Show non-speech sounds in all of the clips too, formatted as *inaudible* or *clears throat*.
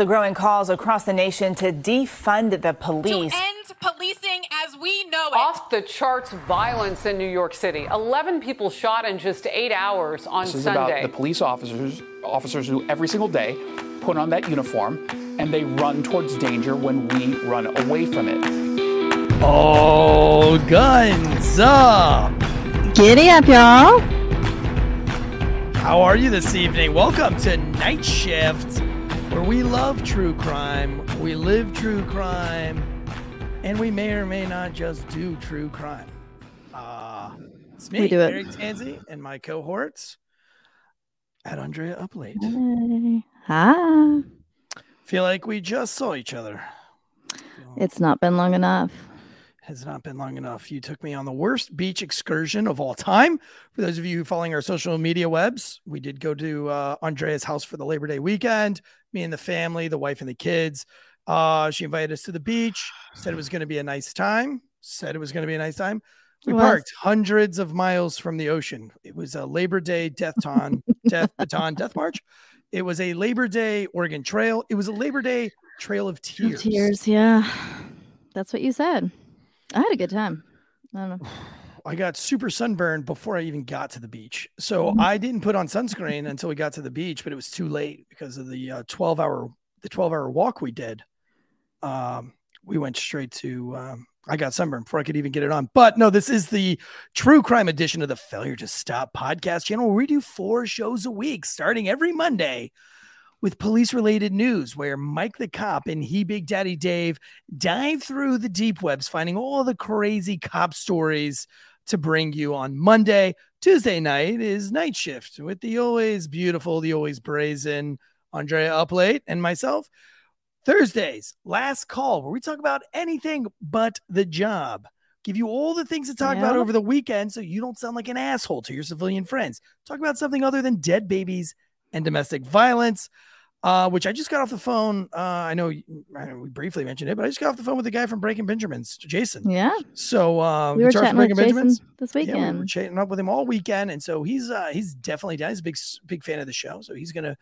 The growing calls across the nation to defund the police. To end policing as we know it. Off the charts violence in New York City. 11 people shot in just eight hours on Sunday. this is Sunday. about the police officers, officers who every single day put on that uniform and they run towards danger when we run away from it. Oh, guns up! Giddy up, y'all. How are you this evening? Welcome to Night Shift, where we love true crime, we live true crime, and we may or may not just do true crime. Uh, it's me, We do it. Eric Tanzi, and my cohorts at Andrea Uplate. Hey. Hi. Feel like we just saw each other. It's not been long enough. Has not been long enough. You took me on the worst beach excursion of all time. For those of you following our social media webs, we did go to uh, Andrea's house for the Labor Day weekend. Me and the family, the wife and the kids. Uh, she invited us to the beach. Said it was going to be a nice time. Said it was going to be a nice time. We parked hundreds of miles from the ocean. It was a Labor Day death ton, *laughs* death baton, death march. It was a Labor Day Oregon Trail. It was a Labor Day Trail of Tears. Tears, yeah. That's what you said. I had a good time. I don't know. *sighs* I got super sunburned before I even got to the beach. So Mhm. I didn't put on sunscreen until we got to the beach, but it was too late because of the uh, 12 hour the 12 hour walk we did. Um, we went straight to um, I got sunburned before I could even get it on. But no, this is the true crime edition of the Failure to Stop podcast channel. where We do four shows a week starting every Monday with police related news where Mike the cop and he Big Daddy Dave dive through the deep webs, finding all the crazy cop stories to bring you on Monday. Tuesday night is night shift with the always beautiful, the always brazen Andrea Uplate and myself. Thursdays, last call, where we talk about anything but the job. Give you all the things to talk about over the weekend so you don't sound like an asshole to your civilian friends. Talk about something other than dead babies and domestic violence uh, which I just got off the phone. Uh, I know y- I know we briefly mentioned it, but I just got off the phone with the guy from Breaking Benjamins, Jason. Yeah. So uh, We were chatting with Jason Benjamins. this Yeah, we were chatting up with him all weekend, and so he's uh, he's definitely down. He's a big big fan of the show, so he's gonna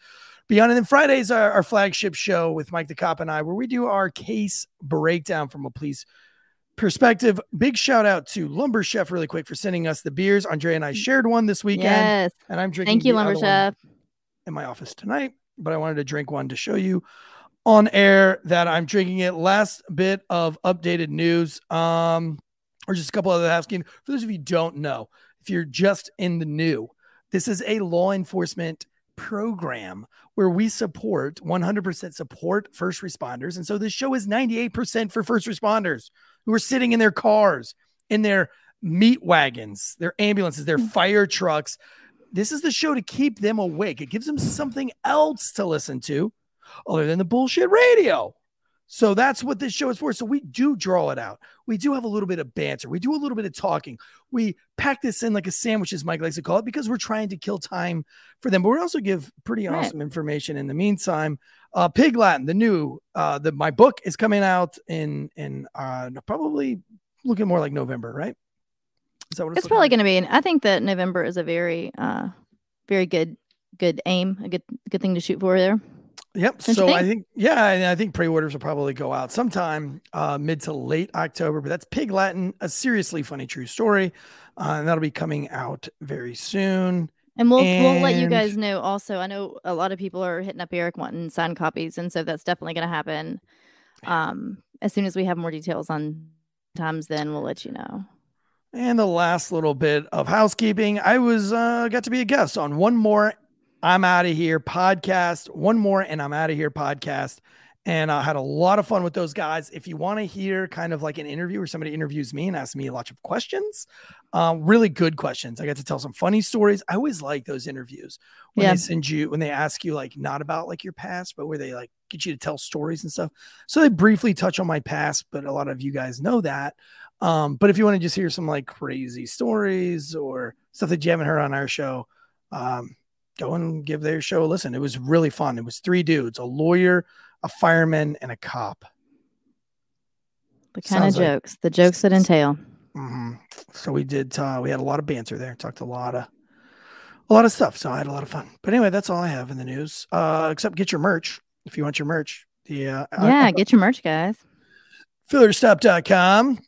be on. And then Fridays are our flagship show with Mike the Cop and I, where we do our case breakdown from a police perspective. Big shout out to Lumber Chef, really quick, for sending us the beers. Andrea and I shared one this weekend, Yes. and I'm drinking. Thank you, Lumber other one Chef. In my office tonight, but I wanted to drink one to show you on air that I'm drinking it. Last bit of updated news, um, or just a couple other housekeeping. For those of you who don't know, if you're just in the new, this is a law enforcement program where we support 100% support first responders. And so this show is 98% for first responders who are sitting in their cars, in their meat wagons, their ambulances, their fire trucks. This is the show to keep them awake. It gives them something else to listen to other than the bullshit radio. So that's what this show is for. So we do draw it out. We do have a little bit of banter. We do a little bit of talking. We pack this in like a sandwich, as Mike likes to call it, because we're trying to kill time for them. But we also give pretty Right. awesome information in the meantime. Uh, Pig Latin, the new, uh, the my book is coming out in in uh, probably looking more like November, right? Is that what It's probably going to be. And I think that November is a very, uh, very good, good aim, a good, good thing to shoot for there. Yep. Don't So I think? think, yeah, and I think pre-orders will probably go out sometime uh, mid to late October. But that's Pig Latin, a seriously funny true story, uh, and that'll be coming out very soon. And we'll we'll let you guys know. Also, I know a lot of people are hitting up Eric wanting signed copies, and so that's definitely going to happen. Um, as soon as we have more details on times, then we'll let you know. And the last little bit of housekeeping, I was uh, got to be a guest on one more I'm out of here podcast, one more and I'm out of here podcast. And I had a lot of fun with those guys. If you want to hear kind of like an interview where somebody interviews me and asks me lots of questions, um, really good questions. I got to tell some funny stories. I always like those interviews when Yeah. they send you, when they ask you like not about like your past, but where they like get you to tell stories and stuff. So they briefly touch on my past, but a lot of you guys know that. Um, but if you want to just hear some like crazy stories or stuff that you haven't heard on our show, um, go and give their show a listen. It was really fun. It was three dudes, a lawyer, a fireman, and a cop. The kind of Sounds like- jokes, the jokes that entail. hmm So we did. Uh, we had a lot of banter there. Talked a lot of, a lot of stuff. So I had a lot of fun. But anyway, that's all I have in the news. Uh, except get your merch. if you want your merch. The uh, Yeah, get your merch, guys. failuretostop.com.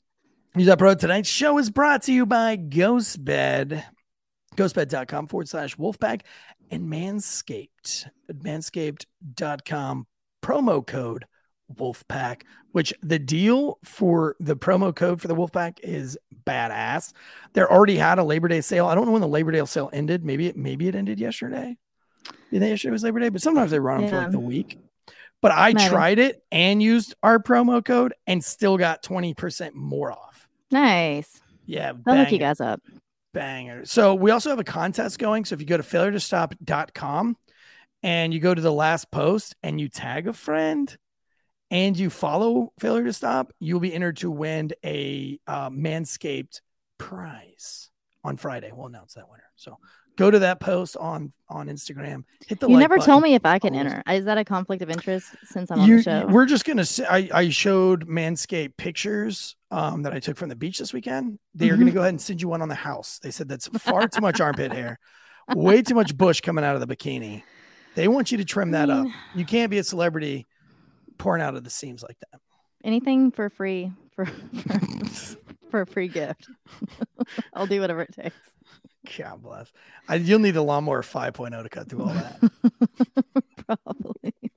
Use that pro. Tonight's show is brought to you by Ghostbed. Ghostbed.com forward slash wolfpack and Manscaped. Manscaped.com promo code wolfpack, which the deal for the promo code for the wolfpack is badass. They already had a Labor Day sale. I don't know when the Labor Day sale ended. Maybe it maybe it ended yesterday. You think yesterday was Labor Day? But sometimes they run them for like Yeah. the week. But I Maybe. tried it and used our promo code and still got 20% more off. Nice. Yeah. I'll look you guys up. banger. So we also have a contest going. So if you go to failuretostop.com and you go to the last post and you tag a friend and you follow Failure to Stop, you'll be entered to win a uh, Manscaped prize on Friday. We'll announce that winner. So go to that post on on Instagram. Hit the You like never button. told me if I can enter. Is that a conflict of interest since I'm on the show? we're just gonna say I, I showed Manscaped pictures um, that I took from the beach this weekend. They are Mm-hmm. gonna go ahead and send you one on the house. They said that's far too much armpit hair, way too much bush coming out of the bikini. They want you to trim that up. You can't be a celebrity pouring out of the seams like that. Anything for free for *laughs* for, for a free gift. *laughs* I'll do whatever it takes. *laughs* God bless. I, you'll need a lawnmower 5.0 to cut through all that. *laughs* Probably. *sighs*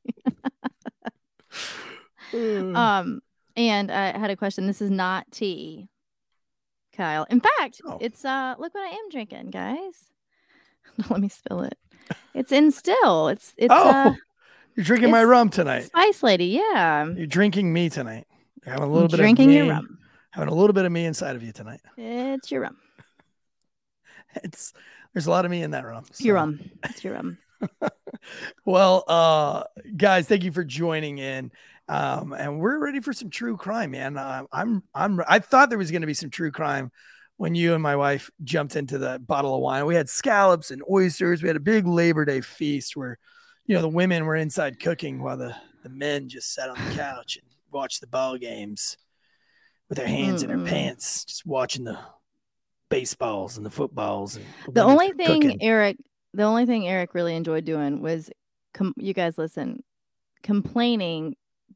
Um, and I had a question. This is not tea, Kyle. In fact, Oh. it's uh look what I am drinking, guys. *laughs* Let me spill it. It's in still. It's it's oh, uh you're drinking my rum tonight. Spice Lady, yeah. You're drinking me tonight. You're having a little bit drinking of your rum. having a little bit of me inside of you tonight. It's your rum. *laughs* It's there's a lot of me in that rum. It's your so- rum. It's your rum. *laughs* Well, uh, guys, thank you for joining in. Um, and we're ready for some true crime, man. Uh, I'm, I'm, I thought there was going to be some true crime when you and my wife jumped into the bottle of wine. We had scallops and oysters. We had a big Labor Day feast where, you know, the women were inside cooking while the, the men just sat on the couch and watched the ball games with their hands in Mm-mm. their pants, just watching the baseballs and the footballs. And The only thing cooking. Eric, the only thing Eric really enjoyed doing was, com- you guys listen, complaining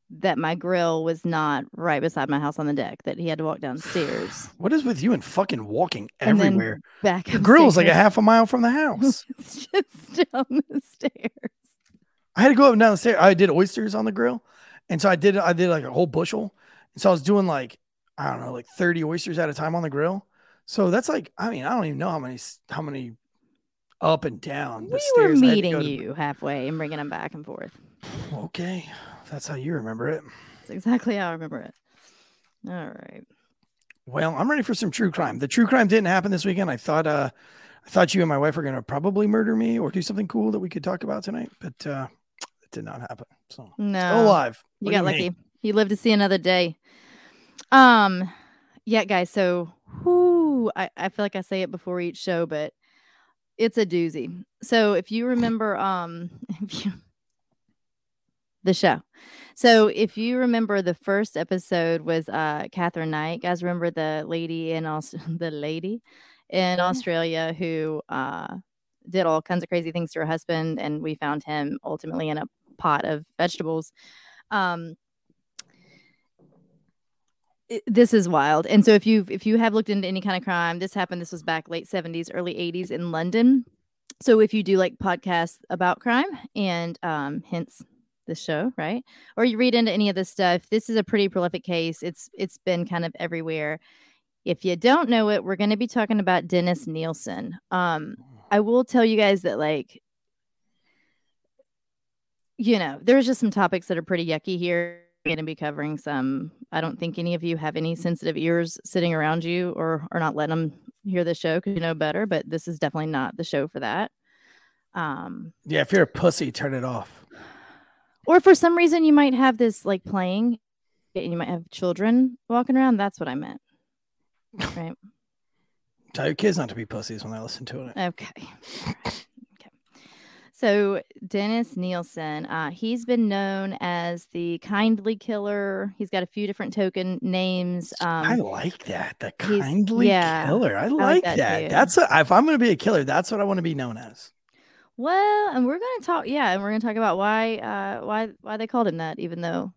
that my grill was not right beside my house on the deck, that he had to walk downstairs. *sighs* What is with you and fucking walking and everywhere? back the grill is like a half a mile from the house. It's *laughs* just down the stairs. I had to go up and down the stairs. I did oysters on the grill, and so I did. I did like a whole bushel, and so I was doing like I don't know, like thirty oysters at a time on the grill. So that's like, I mean, I don't even know how many how many up and down the We were had to meeting to- you halfway and bringing them back and forth. Okay, that's how you remember it. That's exactly how I remember it. All right. Well, I'm ready for some true crime. The true crime didn't happen this weekend. I thought, uh, I thought you and my wife were gonna probably murder me or do something cool that we could talk about tonight, but uh, it did not happen. So No. still alive. You got lucky. You live to see another day. Um, yeah, guys. So, I, I feel like I say it before each show, but it's a doozy. So, if you remember, um, *laughs* if you the show. So, if you remember, the first episode was uh Katherine Knight. Guys, remember the lady in also *laughs* the lady in Australia who uh did all kinds of crazy things to her husband, and we found him ultimately in a pot of vegetables. Um, this is wild. And so if you if you have looked into any kind of crime, this happened. This was back late seventies, early eighties in London. So if you do like podcasts about crime and um, hence the show, right? Or you read into any of this stuff, this is a pretty prolific case. It's it's been kind of everywhere. If you don't know it, we're going to be talking about Dennis Nilsen. Um, I will tell you guys that like you know, there's just some topics that are pretty yucky here. Going to be covering some. I don't think any of you have any sensitive ears sitting around you or are not letting them hear the show because you know better, but this is definitely not the show for that. Um, Yeah, if you're a pussy, turn it off. or for some reason you might have this like playing and you might have children walking around. That's what I meant. *laughs* Right. Tell your kids not to be pussies when they listen to it. Okay. So Dennis Nilsen, uh, he's been known as the kindly killer. He's got a few different token names. I Um, like that. The kindly yeah, killer. I like, like that that. That's a, if I'm going to be a killer, that's what I want to be known as. Well, and we're gonna talk. Yeah, and we're gonna talk about why, uh, why, why they called him that, even though,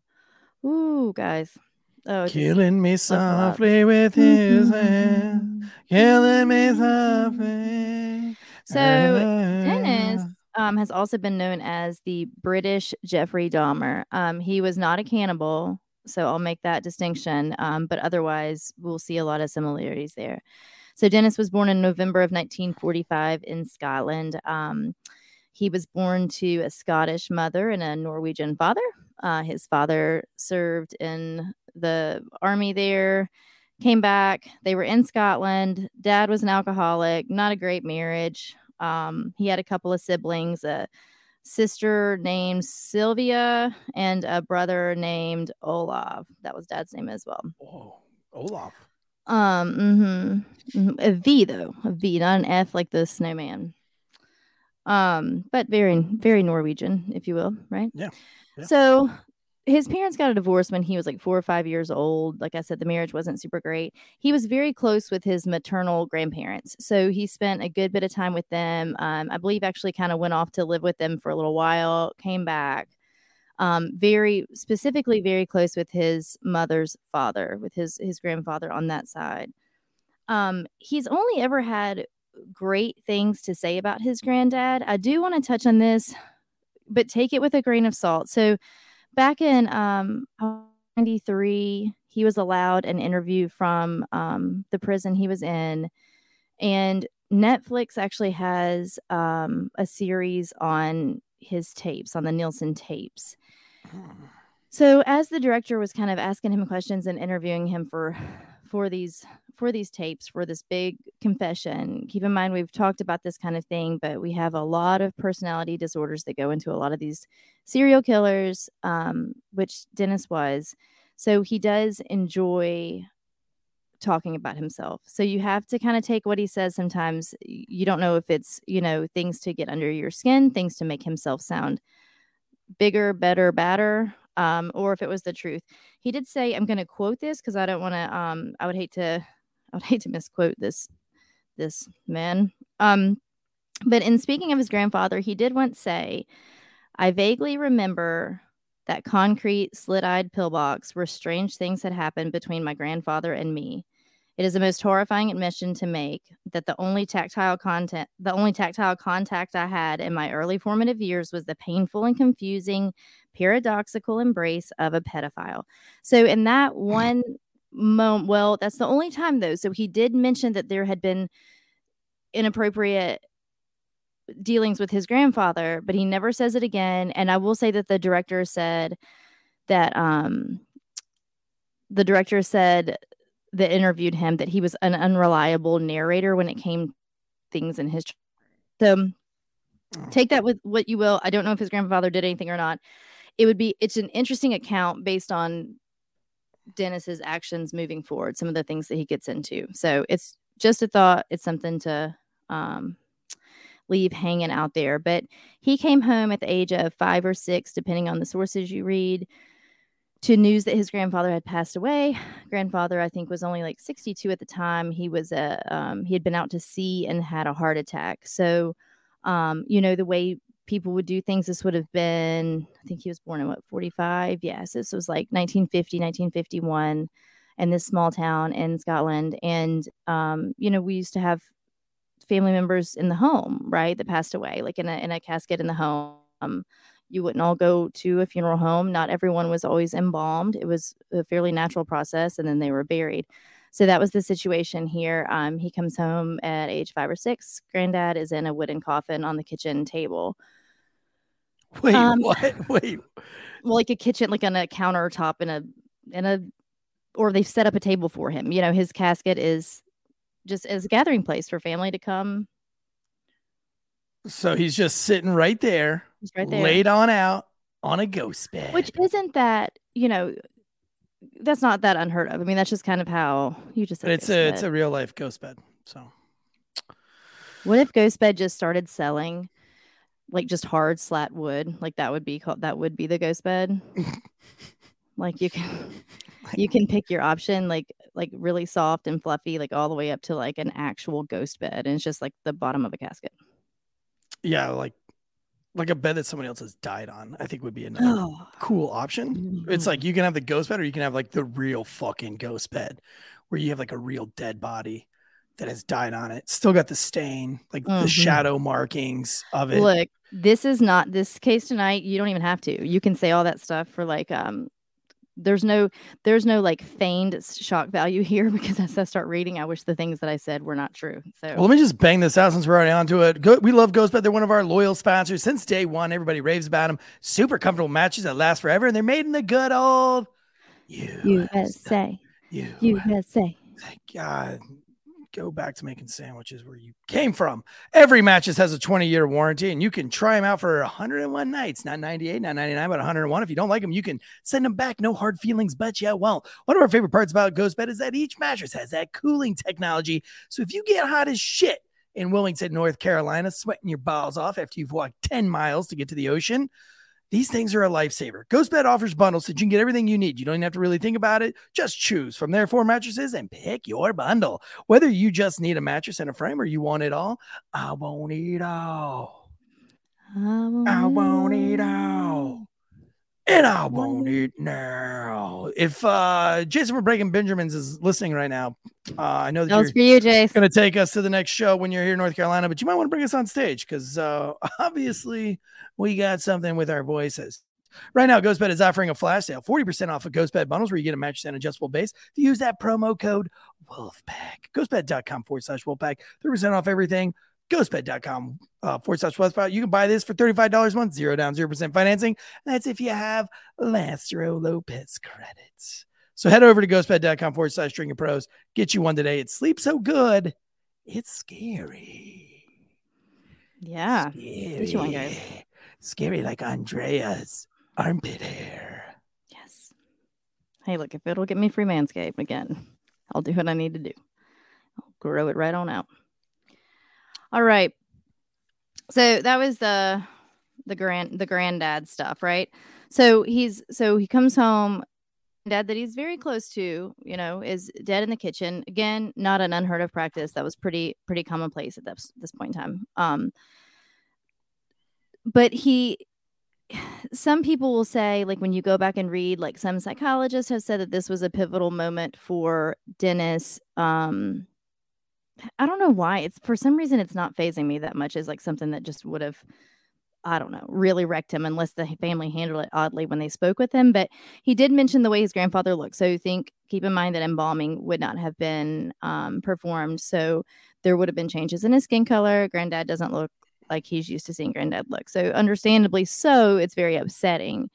ooh, guys, oh, Killing me softly with his hand. Killing me softly. So Dennis um, has also been known as the British Jeffrey Dahmer. Um, he was not a cannibal, so I'll make that distinction. Um, but otherwise, we'll see a lot of similarities there. So Dennis was born in November of 1945 in Scotland. Um, he was born to a Scottish mother and a Norwegian father. Uh, his father served in the army there, came back. They were in Scotland. Dad was an alcoholic, not a great marriage. Um, he had a couple of siblings, a sister named Sylvia and a brother named Olav. That was dad's name as well. Oh, Olaf. Um, mhm, mhm. a V though, a V, not an F like the snowman. Um, but very, very Norwegian, if you will, right? Yeah, yeah. So his parents got a divorce when he was like four or five years old. Like I said, the marriage wasn't super great. He was very close with his maternal grandparents. So he spent a good bit of time with them. Um, I believe actually kind of went off to live with them for a little while, came back. Um, very specifically, very close with his mother's father, with his his grandfather on that side. Um, he's only ever had great things to say about his granddad. I do want to touch on this, but take it with a grain of salt. So back in um 93 he was allowed an interview from um the prison he was in. And netflix actually has um a series on his tapes on the Nilsen tapes. So as the director was kind of asking him questions and interviewing him for for these for these tapes for this big confession. Keep in mind we've talked about this kind of thing but we have a lot of personality disorders that go into a lot of these serial killers um, which dennis was. So he does enjoy talking about himself. So you have to kind of take what he says sometimes. You don't know if it's you know things to get under your skin things to make himself sound bigger better badder um, or if it was the truth. He did say i'm going to quote this because i don't want to um, i would hate to i would *laughs* hate to misquote this this man. Um, but in speaking of his grandfather he did once say i vaguely remember that concrete slit-eyed pillbox where strange things had happened between my grandfather and me it is the most horrifying admission to make that the only tactile content the only tactile contact i had in my early formative years was the painful and confusing paradoxical embrace of a pedophile. So in that one moment, well, that's the only time though. So he did mention that there had been inappropriate dealings with his grandfather, but he never says it again. And I will say that the director said that um the director said that interviewed him that he was an unreliable narrator when it came things in his so take that with what you will. I don't know if his grandfather did anything or not it would be it's an interesting account based on Dennis's actions moving forward, some of the things that he gets into. So it's just a thought. It's something to um, leave hanging out there. But he came home at the age of five or six, depending on the sources you read, to news that his grandfather had passed away. Grandfather, I think, was only like 62 at the time. He was a um, he had been out to sea and had a heart attack. So, um, you know, the way people would do things. This would have been, I think he was born in what, 45? Yes, this was like 1950, 1951 in this small town in Scotland. And, um, you know, we used to have family members in the home, right, that passed away, like in a, in a casket in the home. Um, you wouldn't all go to a funeral home. Not everyone was always embalmed. It was a fairly natural process, and then they were buried. So that was the situation here. Um, he comes home at age five or six. Granddad is in a wooden coffin on the kitchen table. Wait, Um, *laughs* what? Wait. well, like a kitchen, like on a countertop in a in a, or they've set up a table for him. You know, his casket is just as a gathering place for family to come. So he's just sitting right there, He's right there. laid on out on a ghost bed. Which isn't that you know, that's not that unheard of. I mean, that's just kind of how you just. said it's a it's a real life ghost bed. So What if Ghost Bed just started selling like just hard slat wood? Like that would be called that would be the ghost bed. *laughs* like you can you can pick your option like like really soft and fluffy, like all the way up to like an actual ghost bed. And it's just like the bottom of a casket. Yeah, like like a bed that somebody else has died on. I think would be another Oh. cool option. It's like you can have the ghost bed, or you can have like the real fucking ghost bed, where you have like a real dead body that has died on it. Still got the stain, like the Mhm. shadow markings of it. Look, this is not this case tonight. You don't even have to. You can say all that stuff for like um there's no there's no like feigned shock value here *laughs* because as I start reading, I wish the things that I said were not true. So Well, let me just bang this out since we're already onto it. Go, we love Ghostbed. They're one of our loyal sponsors since day one. Everybody raves about them. Super comfortable matches that last forever, and they're made in the good old USA, You, USA. Thank God. Go back to making sandwiches where you came from. Every mattress has a 20 year warranty, and you can try them out for 101 nights, not 98, not 99, but 101. If you don't like them, you can send them back. No hard feelings, but yeah, well, one of our favorite parts about Ghostbed is that each mattress has that cooling technology. So if you get hot as shit in Wilmington, North Carolina, sweating your balls off after you've walked 10 miles to get to the ocean, these things are a lifesaver. Ghostbed offers bundles so you can get everything you need. You don't even have to really think about it. Just choose from their four mattresses and pick your bundle. Whether you just need a mattress and a frame or you want it all, I want it all. I want it all. And I want it now. If uh Jason from Breaking Benjamins is listening right now, uh, I know that That you're for you, Jace. going to take us to the next show when you're here in North Carolina, but you might want to bring us on stage because uh, *laughs* obviously we got something with our voices. Right now, Ghostbed is offering a flash sale 40% off of Ghostbed bundles where you get a mattress and adjustable base. If you use that promo code WOLFPACK, ghostbed.com forward slash WOLFPACK, 30% off everything. Ghostbed.com uh, forward slash WOLFPACK. You can buy this for $35 a month, zero down, 0% financing. That's if you have Lastro Lopez credits. So head over to ghostbed.com forward slash stringer pros. Get you one today. It sleeps so good. It's scary. Yeah. Scary. you one, guys. Scary like Andrea's armpit hair. Yes. Hey, look, if it'll get me free manscape again, I'll do what I need to do. I'll grow it right on out. All right. So that was the the grand the granddad stuff, right? So he's so he comes home, dad that he's very close to, you know, is dead in the kitchen. Again, not an unheard of practice. That was pretty pretty commonplace at this this point in time. Um but he some people will say like when you go back and read like some psychologists have said that this was a pivotal moment for dennis um i don't know why it's for some reason it's not fazing me that much as like something that just would have i don't know really wrecked him unless the family handled it oddly when they spoke with him but he did mention the way his grandfather looked so think keep in mind that embalming would not have been um, performed so there would have been changes in his skin color granddad doesn't look like he's used to seeing granddad look. So understandably so, it's very upsetting.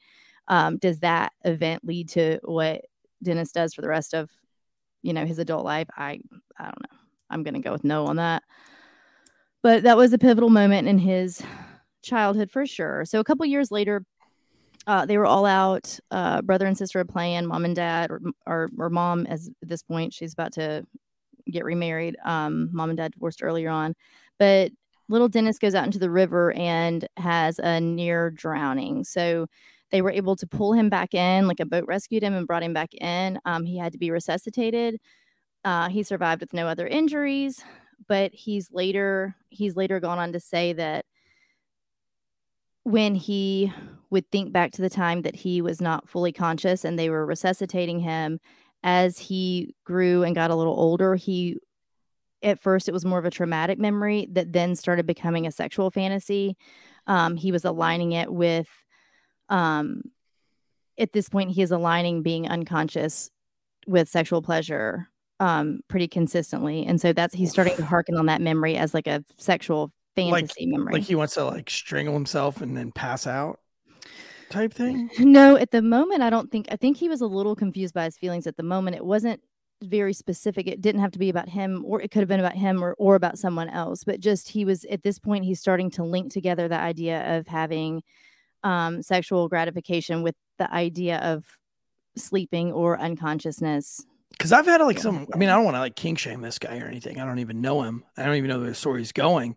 Um, does that event lead to what Dennis does for the rest of, you know, his adult life? I I don't know. I'm gonna go with no on that. But that was a pivotal moment in his childhood for sure. So a couple years later, uh, they were all out, uh, brother and sister are playing, mom and dad, or, or or mom as at this point she's about to get remarried. Um, mom and dad divorced earlier on, but little Dennis goes out into the river and has a near drowning. So they were able to pull him back in, like a boat rescued him and brought him back in. Um, he had to be resuscitated. Uh, he survived with no other injuries, but he's later he's later gone on to say that when he would think back to the time that he was not fully conscious and they were resuscitating him as he grew and got a little older he at first it was more of a traumatic memory that then started becoming a sexual fantasy. Um, he was aligning it with, um, at this point, he is aligning being unconscious with sexual pleasure um, pretty consistently. And so that's, he's starting to hearken on that memory as like a sexual fantasy memory. Like he wants to like strangle himself and then pass out type thing. *laughs* No, at the moment, I don't think. I think he was a little confused by his feelings at the moment. It wasn't very specific. It didn't have to be about him, or it could have been about him or, or about someone else. But just he was at this point, he's starting to link together the idea of having um, sexual gratification with the idea of sleeping or unconsciousness. Because I've had like some, I mean, I don't want to like kink shame this guy or anything. I don't even know him. I don't even know where the story's going.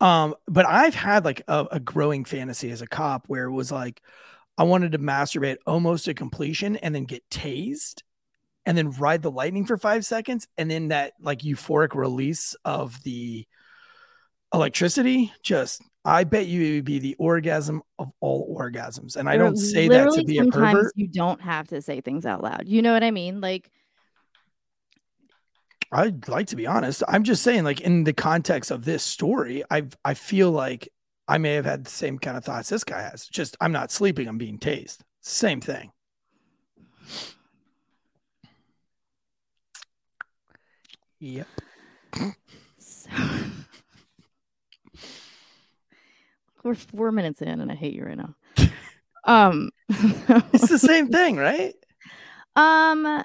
Um, but I've had like a, a growing fantasy as a cop where it was like I wanted to masturbate almost to completion and then get tased and then ride the lightning for five seconds and then that like euphoric release of the electricity just I bet you it would be the orgasm of all orgasms. And I don't say that to be a pervert. You don't have to say things out loud. You know what I mean? Like, I'd like to be honest. I'm just saying, like in the context of this story, I I feel like I may have had the same kind of thoughts this guy has. Just I'm not sleeping, I'm being tased. Same thing. Yep. so... *laughs* we're four minutes in, and I hate you right now. *laughs* um, It's the *laughs* same thing, right? um, I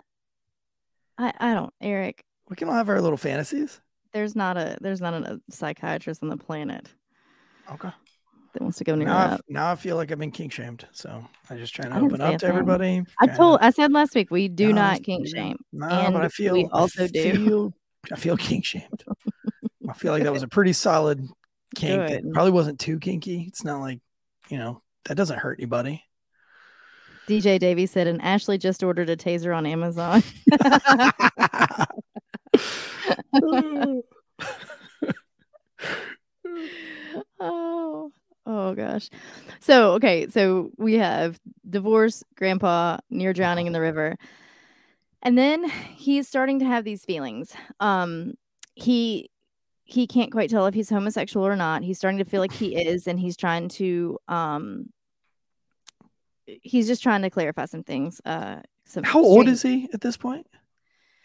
I don't, Eric. We can all have our little fantasies. There's not a there's not a psychiatrist on the planet Okay. that wants to go near Now I, that. f- now I feel like I've been kink shamed. So I just trying to I open up to everybody. I told to- I said last week we do No, not kink shame. No, and but I feel we I also do. I feel kink shamed. *laughs* I feel like that was a pretty solid kink that probably wasn't too kinky. It's not like, you know, that doesn't hurt anybody. DJ Davy said, and Ashley just ordered a taser on Amazon. *laughs* *laughs* oh, oh gosh. So okay, so we have divorce, grandpa near drowning in the river. And then he's starting to have these feelings. Um he he can't quite tell if he's homosexual or not. He's starting to feel like he is, and he's trying to um he's just trying to clarify some things. Uh some How old is he at this point?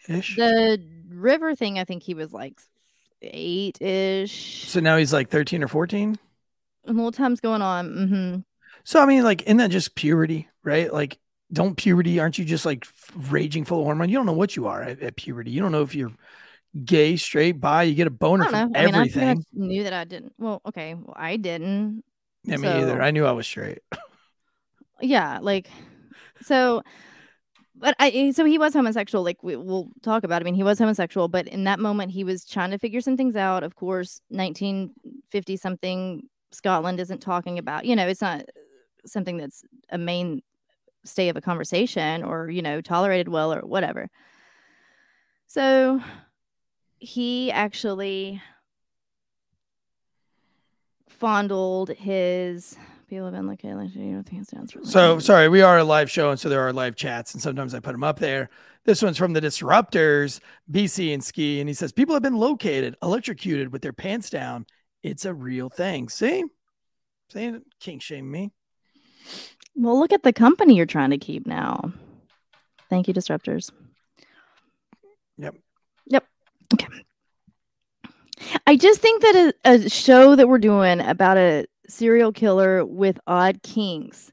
Ish. the river thing? I think he was like eight ish. So now he's like 13 or 14. A little time's going on. hmm So I mean, like, isn't that just puberty, right? Like, don't puberty? Aren't you just like raging full of hormone? You don't know what you are at, at puberty. You don't know if you're gay, straight, bi. You get a boner from I mean, I, I everything. knew that I didn't. Well, okay. Well, I didn't. Yeah, me either. I knew I was straight. *laughs* Yeah, like so. But I eh, so he was homosexual. Like we, we'll talk about. I mean, he was homosexual, but in that moment, he was trying to figure some things out. Of course, 1950 something Scotland isn't talking about. You know, it's not something that's a main stay of a conversation or you know tolerated well or whatever. So he actually fondled his people have been like you know hands down. through So sorry, we are a live show, and so there are live chats, and sometimes I put them up there. This one's from the Disruptors, BC and Ski, and he says people have been located, electrocuted with their pants down. It's a real thing. See, saying kink shame me. Well, look at the company you're trying to keep now. Thank you, disruptors. Yep. Yep. Okay. I just think that a, a show that we're doing about a serial killer with odd kinks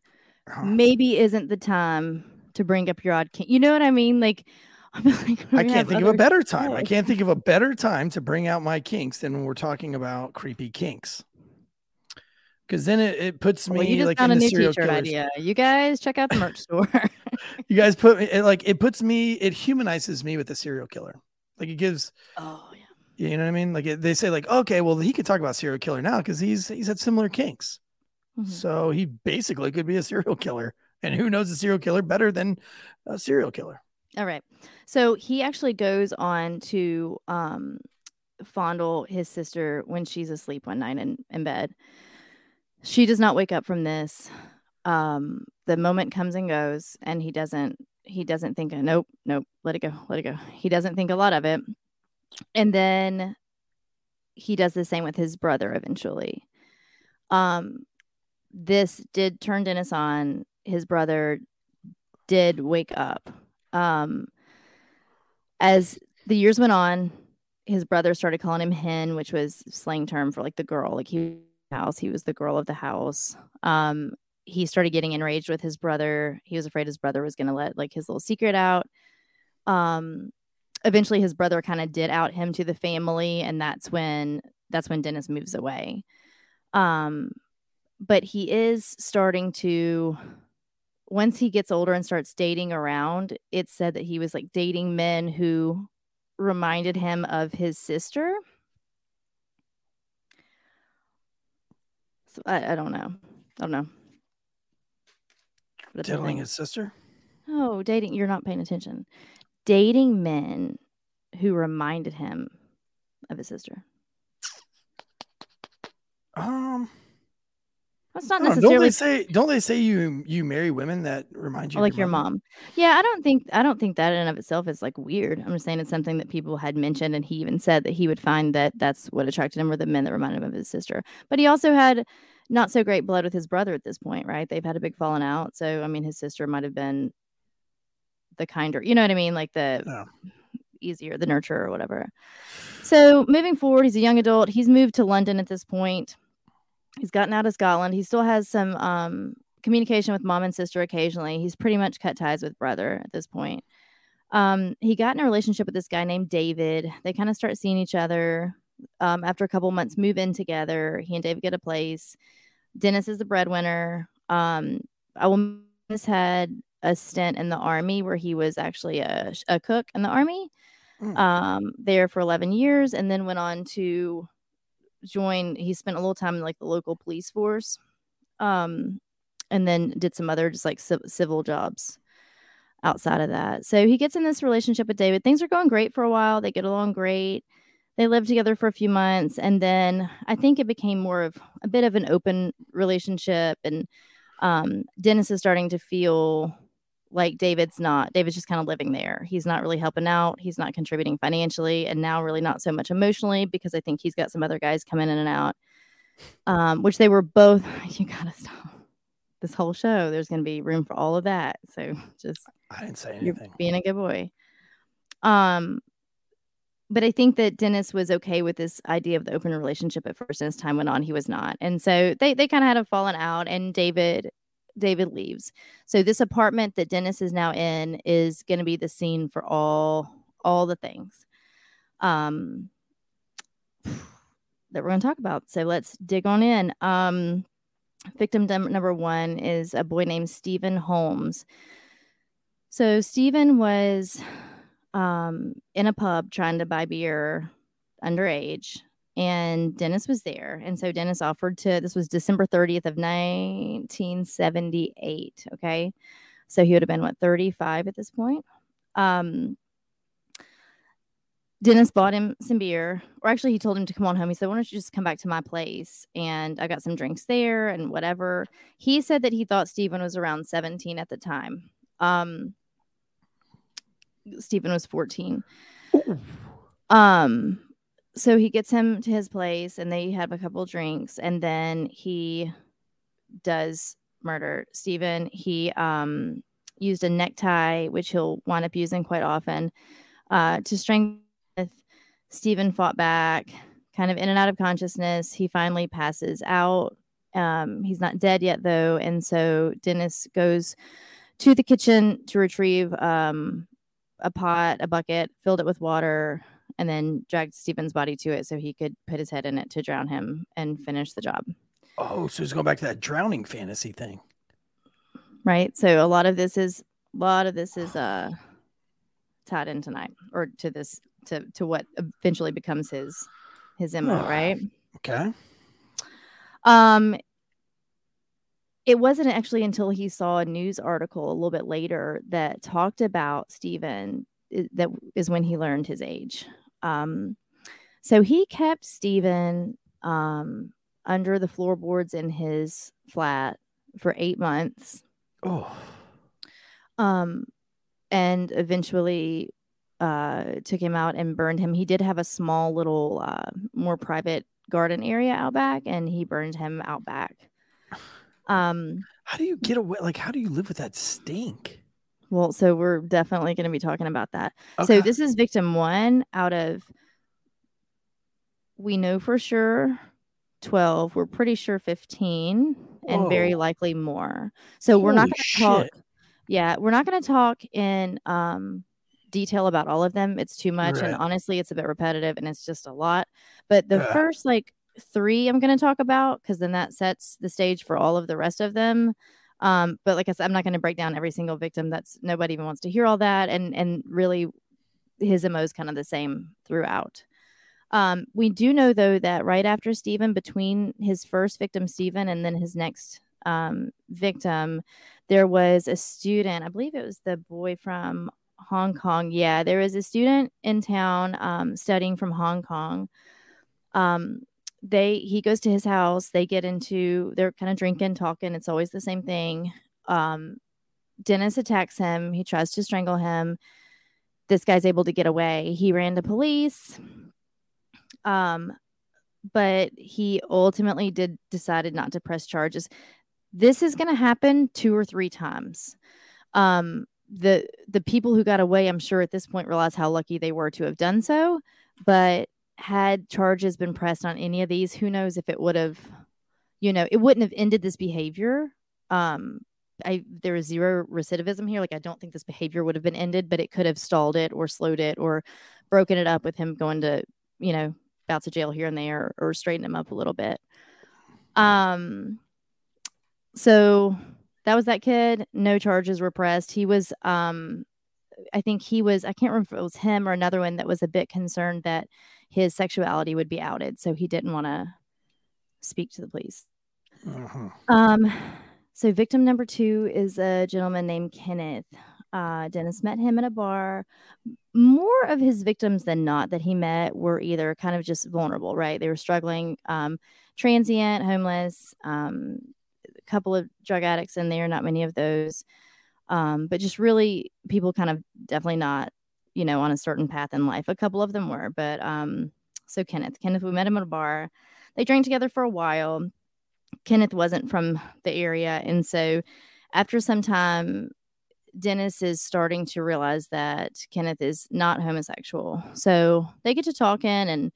maybe isn't the time to bring up your odd kink. You know what I mean? Like, *laughs* like I can't think of a better time. I can't think of a better time to bring out my kinks than when we're talking about creepy kinks. Because then it, it puts me Well, you just like found in a the new serial killers. idea. You guys check out the merch store. *laughs* You guys put me it, like it puts me it humanizes me with the serial killer. Like it gives oh. You know what I mean? Like it, they say like okay, well he could talk about serial killer now because he's he's had similar kinks. Mhm. So he basically could be a serial killer. And who knows a serial killer better than a serial killer? All right. So he actually goes on to um, fondle his sister when she's asleep one night in, in bed. She does not wake up from this. Um, the moment comes and goes, and he doesn't. He doesn't think. Nope, nope. Let it go. Let it go. He doesn't think a lot of it. And then he does the same with his brother eventually. Um, this did turn Dennis on. His brother did wake up. Um, as the years went on, his brother started calling him hen, which was slang term for like the girl. Like he house, he was the girl of the house. Um, he started getting enraged with his brother. He was afraid his brother was gonna let like his little secret out. Um, eventually his brother kind of did out him to the family, and that's when that's when Dennis moves away. Um, but he is starting to once he gets older and starts dating around, it's said that he was like dating men who reminded him of his sister. So I, I don't know. I don't know. Diddling his sister? Oh, dating. You're not paying attention. Dating men who reminded him of his sister. Um It's not don't necessarily don't they say don't they say you you marry women that remind you like your mom. Yeah, I don't think I don't think that in and of itself is like weird. I'm just saying it's something that people had mentioned, and he even said that he would find that that's what attracted him were the men that reminded him of his sister. But he also had not so great blood with his brother at this point, right? They've had a big falling out, so I mean, his sister might have been the kinder, you know what I mean, like the Yeah. easier, the nurturer or whatever. So moving forward, he's a young adult. He's moved to London at this point. He's gotten out of Scotland. He still has some um, communication with mom and sister occasionally. He's pretty much cut ties with brother at this point. Um, he got in a relationship with this guy named David. They kind of start seeing each other. Um, after a couple months, move in together. He and David get a place. Dennis is the breadwinner. Um, I will Dennis had a stint in the army where he was actually a, a cook in the army Mm. um, there for 11 years and then went on to join he spent a little time in like the local police force um, and then did some other just like civ- civil jobs outside of that. So he gets in this relationship with david. Things are going great for a while. They get along great. They live together for a few months and then i think it became more of a bit of an open relationship and um, dennis is starting to feel like David's not. David's just kind of living there. He's not really helping out. He's not contributing financially, and now really not so much emotionally because I think he's got some other guys coming in and out. Um, which they were both. *laughs* You gotta stop this whole show. There's going to be room for all of that. So just I didn't say anything. being a good boy. Um, but I think that Dennis was okay with this idea of the open relationship at first, and as time went on, he was not. And so they they kind of had a falling out, and David David leaves. So this apartment that Dennis is now in is going to be the scene for all all the things um that we're going to talk about. So let's dig on in. Um victim num- number 1 is a boy named Stephen Holmes. So Stephen was um in a pub trying to buy beer underage and Dennis was there. And so Dennis offered to, this was December 30th of 1978. Okay. So he would have been, what, 35 at this point? Um, Dennis bought him some beer, or actually, he told him to come on home. He said, Why don't you just come back to my place? And I got some drinks there and whatever. He said that he thought Stephen was around 17 at the time. Um, Stephen was 14. Um, so he gets him to his place and they have a couple drinks and then he does murder Stephen. He um used a necktie, which he'll wind up using quite often, uh, to strangle. Stephen fought back, kind of in and out of consciousness. He finally passes out. Um, he's not dead yet, though, and so Dennis goes to the kitchen to retrieve um, a pot, a bucket, filled it with water, and then dragged Stephen's body to it so he could put his head in it to drown him and finish the job. Oh, so he's going back to that drowning fantasy thing. Right. So a lot of this is a lot of this is uh tied in tonight or to this to to what eventually becomes his his MO, right? Okay. Um it wasn't actually until he saw a news article a little bit later that talked about Stephen that is when he learned his age. Um, so he kept Stephen um, under the floorboards in his flat for eight months Oh, um, and eventually uh, took him out and burned him. He did have a small little, uh, more private garden area out back, and he burned him out back. *sighs* Um, how do you get away? Like, how do you live with that stink? Well, so we're definitely going to be talking about that. Okay. So this is victim one out of we know for sure 12 we're pretty sure 15 and very likely more. So we're not going to talk yeah we're not going to talk in um detail about all of them. It's too much and honestly it's a bit repetitive and it's just a lot. But the Yeah. first like three i'm going to talk about because then that sets the stage for all of the rest of them um but like i said i'm not going to break down every single victim that's nobody even wants to hear all that and and really his mo is kind of the same throughout um, we do know though that right after Stephen, between his first victim Stephen and then his next um, victim, there was a student. I believe it was the boy from Hong Kong. Yeah, there was a student in town um, studying from Hong Kong um, they he goes to his house. They get into they're kind of drinking, talking. It's always the same thing. Um, Dennis attacks him. He tries to strangle him. This guy's able to get away. He ran to police. Um, but he ultimately did decided not to press charges. This is going to happen two or three times. Um, the the people who got away, I'm sure at this point realize how lucky they were to have done so. But had charges been pressed on any of these, who knows if it would have, you know, it wouldn't have ended this behavior. Um, I there is zero recidivism here. Like I don't think this behavior would have been ended, but it could have stalled it or slowed it or broken it up with him going to, you know, bouts of jail here and there or straighten him up a little bit. Um so that was that kid. No charges were pressed. He was um I think he was I can't remember if it was him or another one that was a bit concerned that his sexuality would be outed, so he didn't want to speak to the police. Uh-huh. Um so victim number 2 is a gentleman named Kenneth. Uh, Dennis met him at a bar. More of his victims than not that he met were either kind of just vulnerable, right? They were struggling, um, transient, homeless, um, a couple of drug addicts in there, not many of those. Um, but just really people kind of definitely not, you know, on a certain path in life. A couple of them were, but um, so Kenneth, Kenneth, we met him at a bar. They drank together for a while. Kenneth wasn't from the area, and so after some time, Dennis is starting to realize that Kenneth is not homosexual. So they get to talking and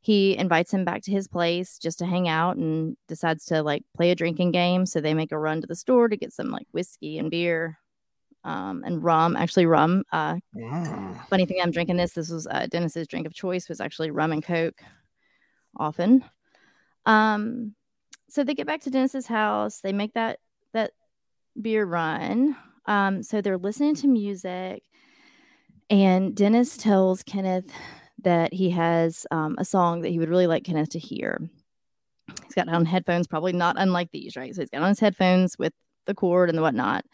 he invites him back to his place just to hang out and decides to like play a drinking game. So they make a run to the store to get some like whiskey and beer um, and rum. Actually, rum. Uh, Wow. funny thing, I'm drinking this. This was uh, Dennis's drink of choice was actually rum and coke. Often, um, so they get back to Dennis's house. They make that that beer run. Um, so they're listening to music, and Dennis tells Kenneth that he has um, a song that he would really like Kenneth to hear. He's got on headphones, probably not unlike these, right? So he's got on his headphones with the cord and the whatnot,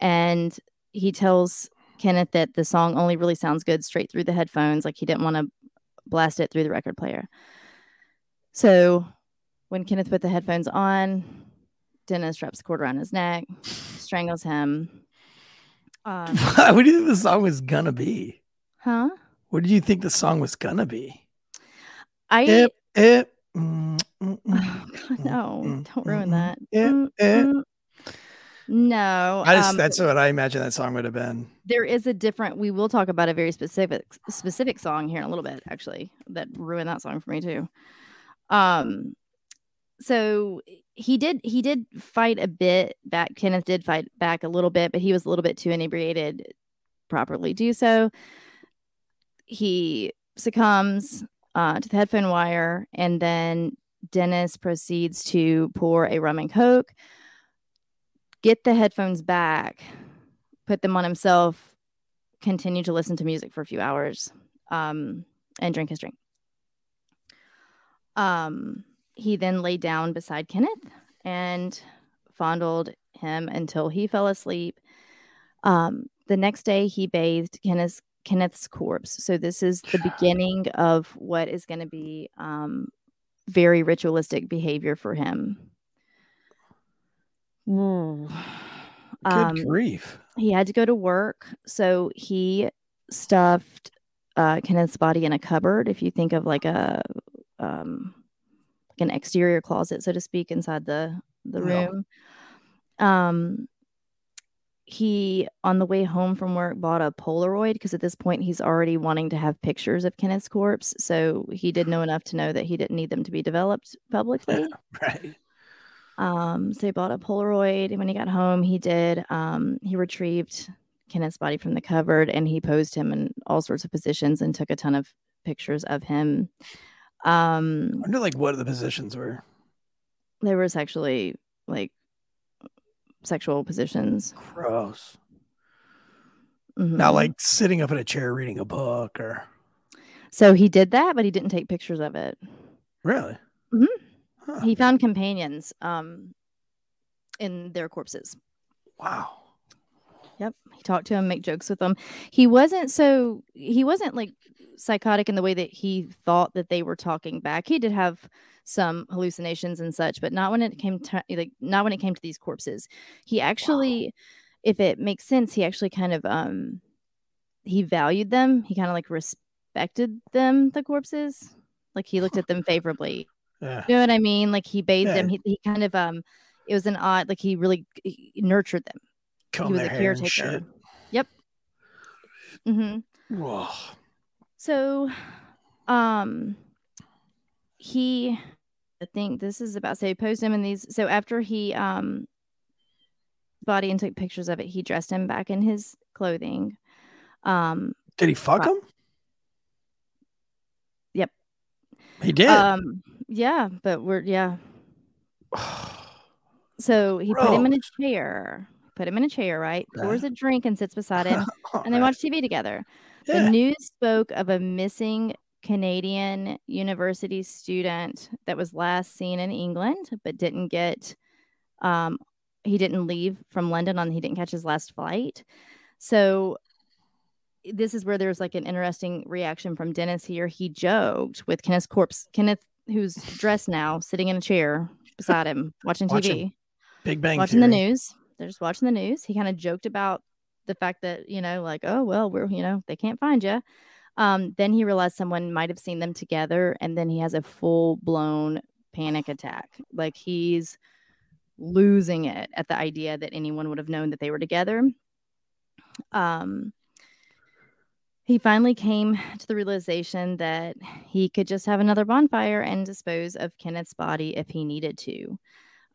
and he tells Kenneth that the song only really sounds good straight through the headphones, like he didn't want to blast it through the record player. So when Kenneth put the headphones on, Dennis wraps the cord around his neck, strangles him. Um, *laughs* what do you think the song was gonna be? huh? What did you think the song was gonna be? I Ip, ip, *sighs* mm, mm, mm, Oh, *sighs* God, no, mm, don't ruin mm, that. Ip, Mm, mm. No, I just um, that's what I imagine that song would have been. there is a different. We will talk about a very specific specific song here in a little bit, actually, that ruined that song for me too. Um, so he did he did fight a bit back. Kenneth did fight back a little bit, but he was a little bit too inebriated to properly do so. He succumbs uh, to the headphone wire, and then Dennis proceeds to pour a rum and coke, get the headphones back, put them on himself, continue to listen to music for a few hours, um, and drink his drink. Um, he then lay down beside Kenneth and fondled him until he fell asleep. Um, the next day, he bathed Kenneth's Kenneth's corpse. So this is the beginning of what is going to be um, very ritualistic behavior for him. *sighs* Good Um, grief. he had to go to work, so he stuffed uh, Kenneth's body in a cupboard. If you think of like a um, like an exterior closet, so to speak, inside the the Yeah. room. Um, he on the way home from work bought a Polaroid because at this point he's already wanting to have pictures of Kenneth's corpse. So he did know enough to know that he didn't need them to be developed *laughs* publicly. Right. Um, so he bought a Polaroid. And when he got home, he did, um, he retrieved Kenneth's body from the cupboard and he posed him in all sorts of positions and took a ton of pictures of him. Um, I wonder like what the positions were. there was actually like sexual positions. Gross. Not Mhm. like sitting up in a chair reading a book or so he did that, but he didn't take pictures of it. really. Mhm. Huh. He found companions, um, in their corpses. Wow. Yep. He talked to him, make jokes with them. He wasn't so he wasn't like psychotic in the way that he thought that they were talking back. He did have some hallucinations and such, but not when it came to like not when it came to these corpses. He actually, wow. if it makes sense, he actually kind of um he valued them. He kind of like respected them, the corpses. Like he looked at them *laughs* favorably. Yeah. You know what I mean? Like he bathed yeah. them. He, he kind of um it was an odd like he really he nurtured them. Comb he was a caretaker. Yep. Mm-hmm. Whoa. So um he I think this is about say post him in these so after he um body and took pictures of it, he dressed him back in his clothing. Um did he fuck him? Yep. He did. Um yeah, but we're yeah. *sighs* so he Gross. put him in a chair. Put him in a chair, right? Yeah. Pours a drink and sits beside him, *laughs* and they watch TV together. Yeah. The news spoke of a missing Canadian university student that was last seen in England, but didn't get. Um, he didn't leave from London on. He didn't catch his last flight. So this is where there's like an interesting reaction from Dennis here. He joked with Kenneth's corpse. Kenneth who's dressed now, sitting in a chair beside him, watching TV, Big Bang, watching Theory. the news. They're just watching the news. He kind of joked about the fact that you know, like, oh well, we're you know, they can't find you. Um, then he realized someone might have seen them together, and then he has a full blown panic attack. Like he's losing it at the idea that anyone would have known that they were together. Um, he finally came to the realization that he could just have another bonfire and dispose of Kenneth's body if he needed to.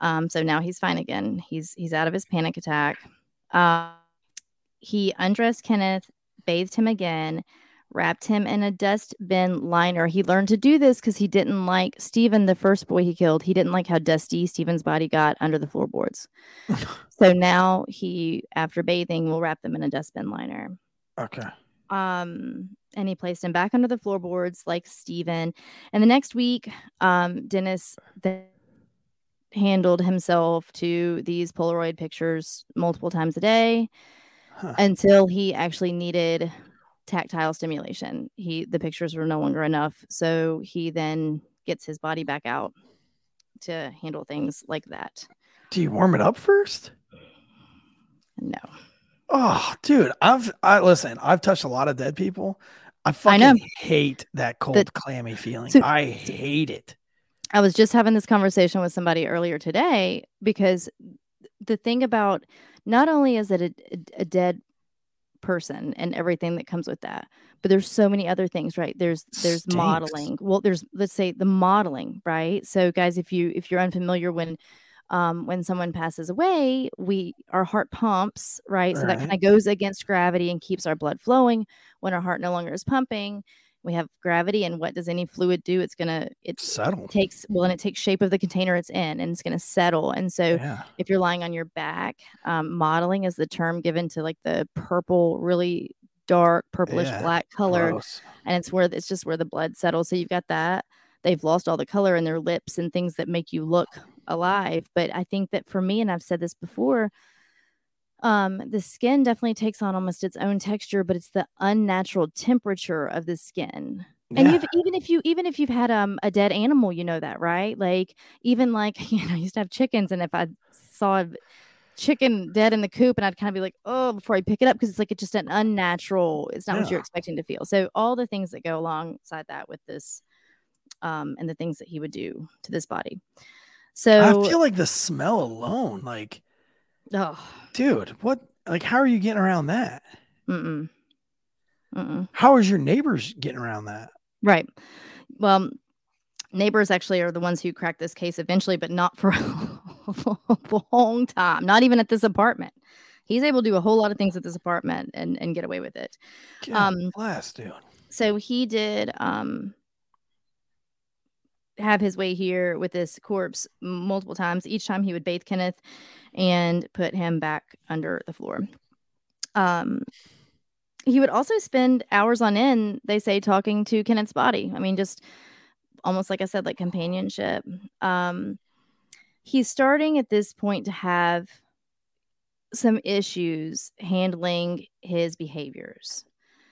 Um, so now he's fine again. He's he's out of his panic attack. Uh, he undressed Kenneth, bathed him again, wrapped him in a dustbin liner. He learned to do this because he didn't like Stephen, the first boy he killed. He didn't like how dusty Stephen's body got under the floorboards. *laughs* so now he, after bathing, will wrap them in a dustbin liner. Okay. Um, and he placed him back under the floorboards like Stephen. And the next week, um, Dennis then handled himself to these Polaroid pictures multiple times a day huh. until he actually needed tactile stimulation. He the pictures were no longer enough. So he then gets his body back out to handle things like that. Do you warm it up first? No. Oh, dude, I've I listen. I've touched a lot of dead people. I fucking I hate that cold, the, clammy feeling. So, I hate it. I was just having this conversation with somebody earlier today because the thing about not only is it a, a dead person and everything that comes with that, but there's so many other things, right? There's there's Stinks. mottling. Well, there's let's say the mottling, right? So, guys, if you if you're unfamiliar when um, when someone passes away, we our heart pumps, right? So that kind of goes against gravity and keeps our blood flowing. When our heart no longer is pumping, we have gravity, and what does any fluid do? It's gonna it settle. Takes well, and it takes shape of the container it's in, and it's gonna settle. And so, yeah. if you're lying on your back, um, mottling is the term given to like the purple, really dark purplish yeah. black color, Gross. and it's where it's just where the blood settles. So you've got that. They've lost all the color in their lips and things that make you look alive. But I think that for me, and I've said this before, um, the skin definitely takes on almost its own texture, but it's the unnatural temperature of the skin. Yeah. And you've, even if you even if you've had um, a dead animal, you know that, right? Like even like *laughs* you know, I used to have chickens, and if I saw a chicken dead in the coop, and I'd kind of be like, oh, before I pick it up, because it's like it's just an unnatural. It's not yeah. what you're expecting to feel. So all the things that go alongside that with this, um, and the things that he would do to this body. So I feel like the smell alone, like, oh, dude, what? Like, how are you getting around that? Mm-mm. Mm-mm. How is your neighbors getting around that? Right. Well, neighbors actually are the ones who cracked this case eventually, but not for *laughs* a long time. Not even at this apartment. He's able to do a whole lot of things at this apartment and and get away with it. God um, bless, dude. So he did. Um, have his way here with this corpse multiple times. Each time he would bathe Kenneth and put him back under the floor. Um, he would also spend hours on end, they say, talking to Kenneth's body. I mean, just almost like I said, like companionship. Um, he's starting at this point to have some issues handling his behaviors.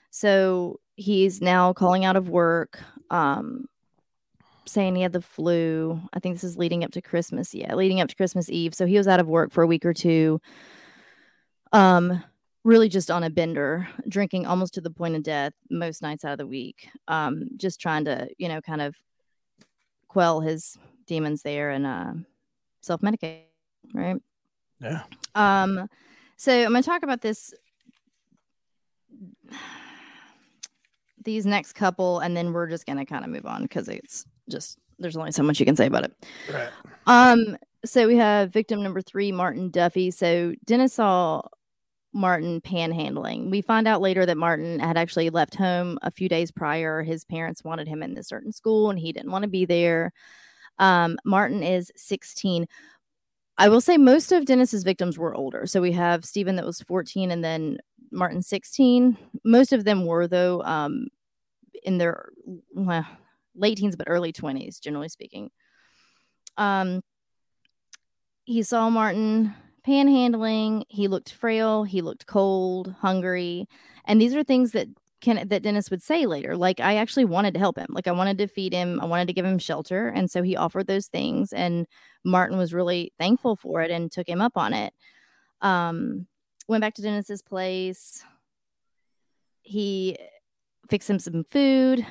So he's now calling out of work, um, saying he had the flu. I think this is leading up to Christmas. Yeah, leading up to Christmas Eve. So he was out of work for a week or two. Um, really just on a bender, drinking almost to the point of death most nights out of the week. Um, just trying to, you know, kind of quell his demons there and uh, self medicate, right? Yeah. Um, so I'm going to talk about this, *sighs* these next couple, and then we're just going to kind of move on because it's just there's only so much you can say about it. Right. Um, so we have victim number three, Martin Duffey. So Dennis saw Martin panhandling. We find out later that Martin had actually left home a few days prior. His parents wanted him in this certain school and he didn't want to be there. Um, Martin is 16. I will say most of Dennis's victims were older. So we have Stephen that was 14 and then Martin 16. Most of them were, though, um, in their well, late teens, but early 20s, generally speaking. Um, he saw Martin panhandling. He looked frail. He looked cold, hungry, and these are things that can that Dennis would say later. Like I actually wanted to help him. Like I wanted to feed him. I wanted to give him shelter, and so he offered those things. And Martin was really thankful for it and took him up on it. Um, went back to Dennis's place. He fixed him some food,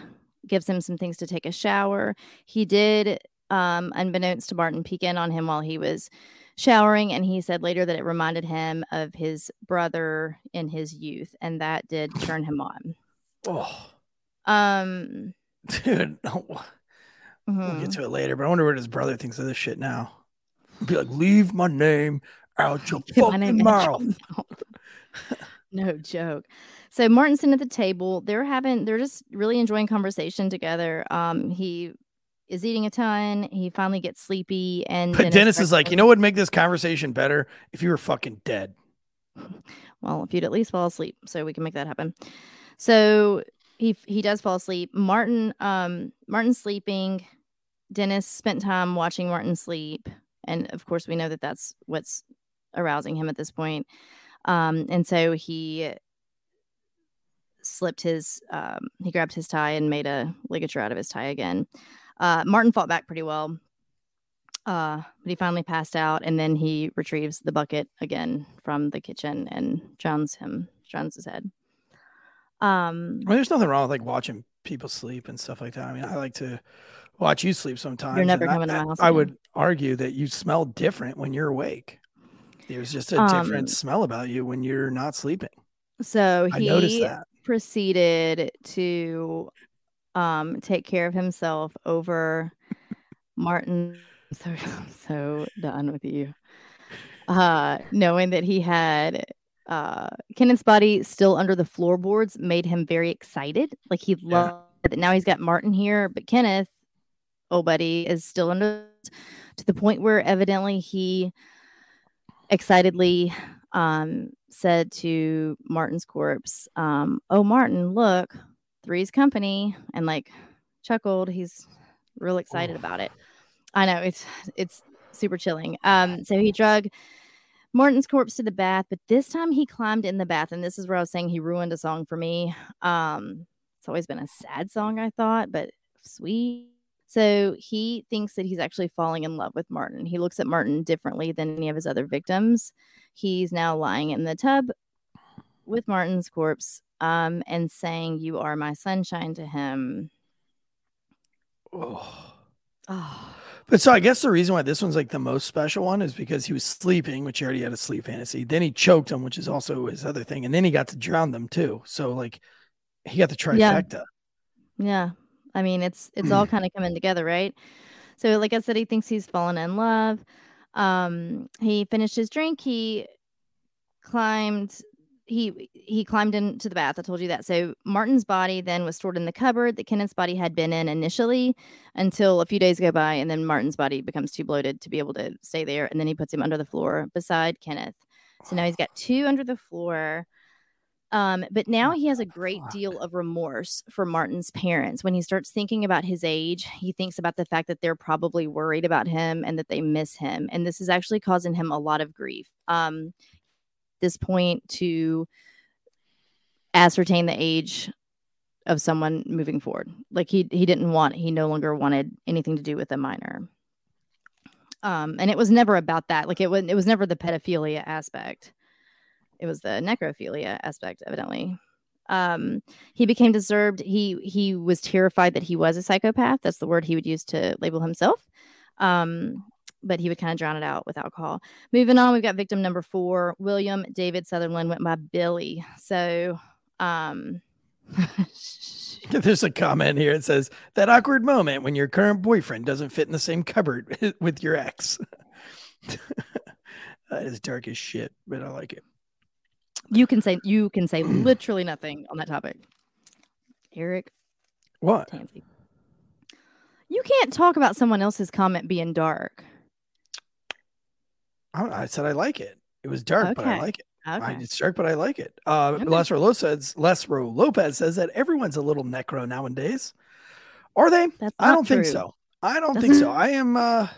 gives him some things to take a shower. He did, um, unbeknownst to Martin, peek in on him while he was showering and he said later that it reminded him of his brother in his youth and that did turn him on Oh, um *laughs* dude. no, We'll mhm. get to it later, but I wonder what his brother thinks of this shit now. Be like, leave my name out your fucking name out your mouth. *laughs* no joke so martin's sitting at the table they're having they're just really enjoying conversation together um he is eating a ton he finally gets sleepy and But Dennis is like, you know what would make this conversation better if you were fucking dead. Well, if you'd at least fall asleep, so we can make that happen. So he he does fall asleep. Martin, um, Martin's sleeping. Dennis spent time watching Martin sleep, and of course, we know that that's what's arousing him at this point. Um, and so he slipped his, um, he grabbed his tie and made a ligature out of his tie again. Uh, Martin fought back pretty well. Uh, but he finally passed out, and then he retrieves the bucket again from the kitchen and drowns him, drowns his head. Um, I mean, there's nothing wrong with like watching people sleep and stuff like that. I mean, I like to watch you sleep sometimes. and never I- coming to my I- house I would argue that you smell different when you're awake. There's just a Um, different smell about you when you're not sleeping. so he proceeded to um take care of himself over Martin. *laughs* So I'm so done with you. Uh, knowing that he had uh Kenneth's body still under the floorboards made him very excited. Like he Yeah. loved that now he's got Martin here, but Kenneth, oh buddy, is still under to the point where evidently he excitedly um said to Martin's corpse, um, oh Martin, look, three's company, and like chuckled. He's real excited about it. I know it's it's super chilling. Um, so he drug Martin's corpse to the bath, but this time he climbed in the bath, and this is where I was saying he ruined a song for me. Um, it's always been a sad song, I thought, but sweet. So he thinks that he's actually falling in love with Martin. He looks at Martin differently than any of his other victims. He's now lying in the tub with Martin's corpse um, and saying, You are my sunshine to him. Oh. Oh, But so I guess the reason why this one's like the most special one is because he was sleeping, which he already had a sleep fantasy. Then he choked him, which is also his other thing, and then he got to drown them too. So like he got the trifecta. Yeah. yeah. I mean, it's it's all *clears throat* kind of coming together, right? So, like I said, he thinks he's fallen in love. Um, he finished his drink. He climbed. He he climbed into the bath. I told you that. So Martin's body then was stored in the cupboard that Kenneth's body had been in initially, until a few days go by, and then Martin's body becomes too bloated to be able to stay there, and then he puts him under the floor beside Kenneth. So now he's got two under the floor. Um, but now he has a great deal of remorse for Martin's parents. When he starts thinking about his age, he thinks about the fact that they're probably worried about him and that they miss him. And this is actually causing him a lot of grief. Um, this point to ascertain the age of someone moving forward. Like he he didn't want he no longer wanted anything to do with a minor. Um, and it was never about that. Like it was it was never the pedophilia aspect. It was the necrophilia aspect, evidently. Um, he became disturbed. He he was terrified that he was a psychopath. That's the word he would use to label himself. Um, but he would kind of drown it out with alcohol. Moving on, we've got victim number four, William David Sutherland went by Billy. So um *laughs* There's a comment here. It says that awkward moment when your current boyfriend doesn't fit in the same cupboard *laughs* with your ex. *laughs* that is dark as shit, but I like it. You can say you can say *clears throat* literally nothing on that topic. Eric What? Tansy. You can't talk about someone else's comment being dark. I, I said I like it. It was dark, but I like it. I, Okay. it's dark, but I like it. Uh, Okay. Lázaro Lopez, Lázaro Lopez says that everyone's a little necro nowadays. Are they? I don't think so. I don't think so. I am. uh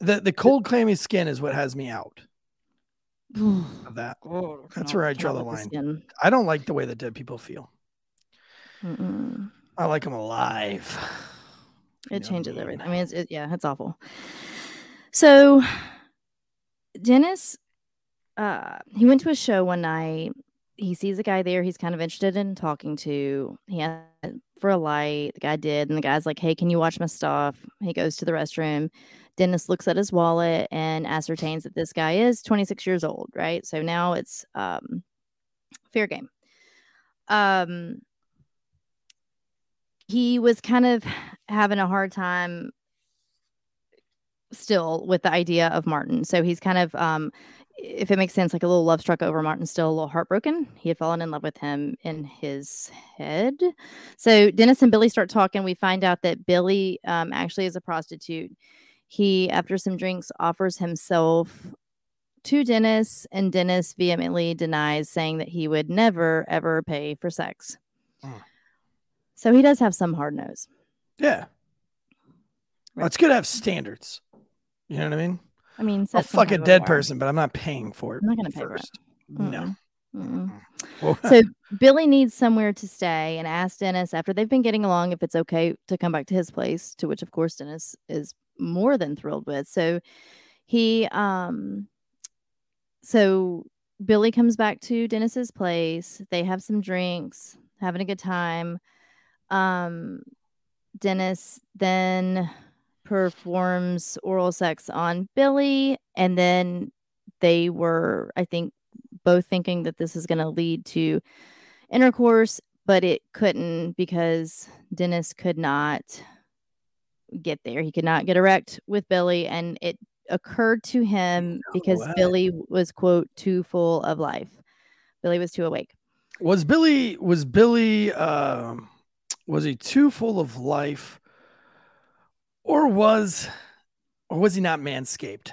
the the cold, clammy skin is what has me out *sighs* of that. That's where I draw the line. I don't like the way that dead people feel. Mm-mm. I like them alive. *sighs* You It know what I changes mean? everything. I mean, it's, it, yeah, it's awful. So, Dennis, uh, he went to a show one night. He sees a guy there he's kind of interested in talking to. He asked for a light. The guy did, and the guy's like, "Hey, can you watch my stuff?" He goes to the restroom. Dennis looks at his wallet and *laughs* ascertains that this guy is 26 years old. Right, so now it's um, fair game. Um, he was kind of having a hard time still with the idea of Martin. So he's kind of um if it makes sense, like a little love struck over Martin, still a little heartbroken. He had fallen in love with him in his head. So Dennis and Billy start talking. We find out that Billy um, actually is a prostitute. He, after some drinks, offers himself to Dennis, and Dennis vehemently denies, saying that he would never, ever pay for sex. Mm. So he does have some hard nose. Yeah. Well, it's good to have standards. You know what I mean? I mean, I'll fuck a dead person, but I'm not paying for it. I'm not gonna pay for it. No. Mm-mm. Mm-mm. Well, *laughs* So Billy needs somewhere to stay and asks Dennis after they've been getting along if it's okay to come back to his place, to which of course Dennis is more than thrilled with. So he um so Billy comes back to Dennis's place. They have some drinks, having a good time. Um Dennis then performs oral sex on Billy and then they were I think both thinking that this is going to lead to intercourse, but it couldn't because Dennis could not get there. He could not get erect with Billy, and it occurred to him because. Billy was quote too full of life. Billy was too awake. was Billy was Billy um was he too full of life or was or was he not manscaped?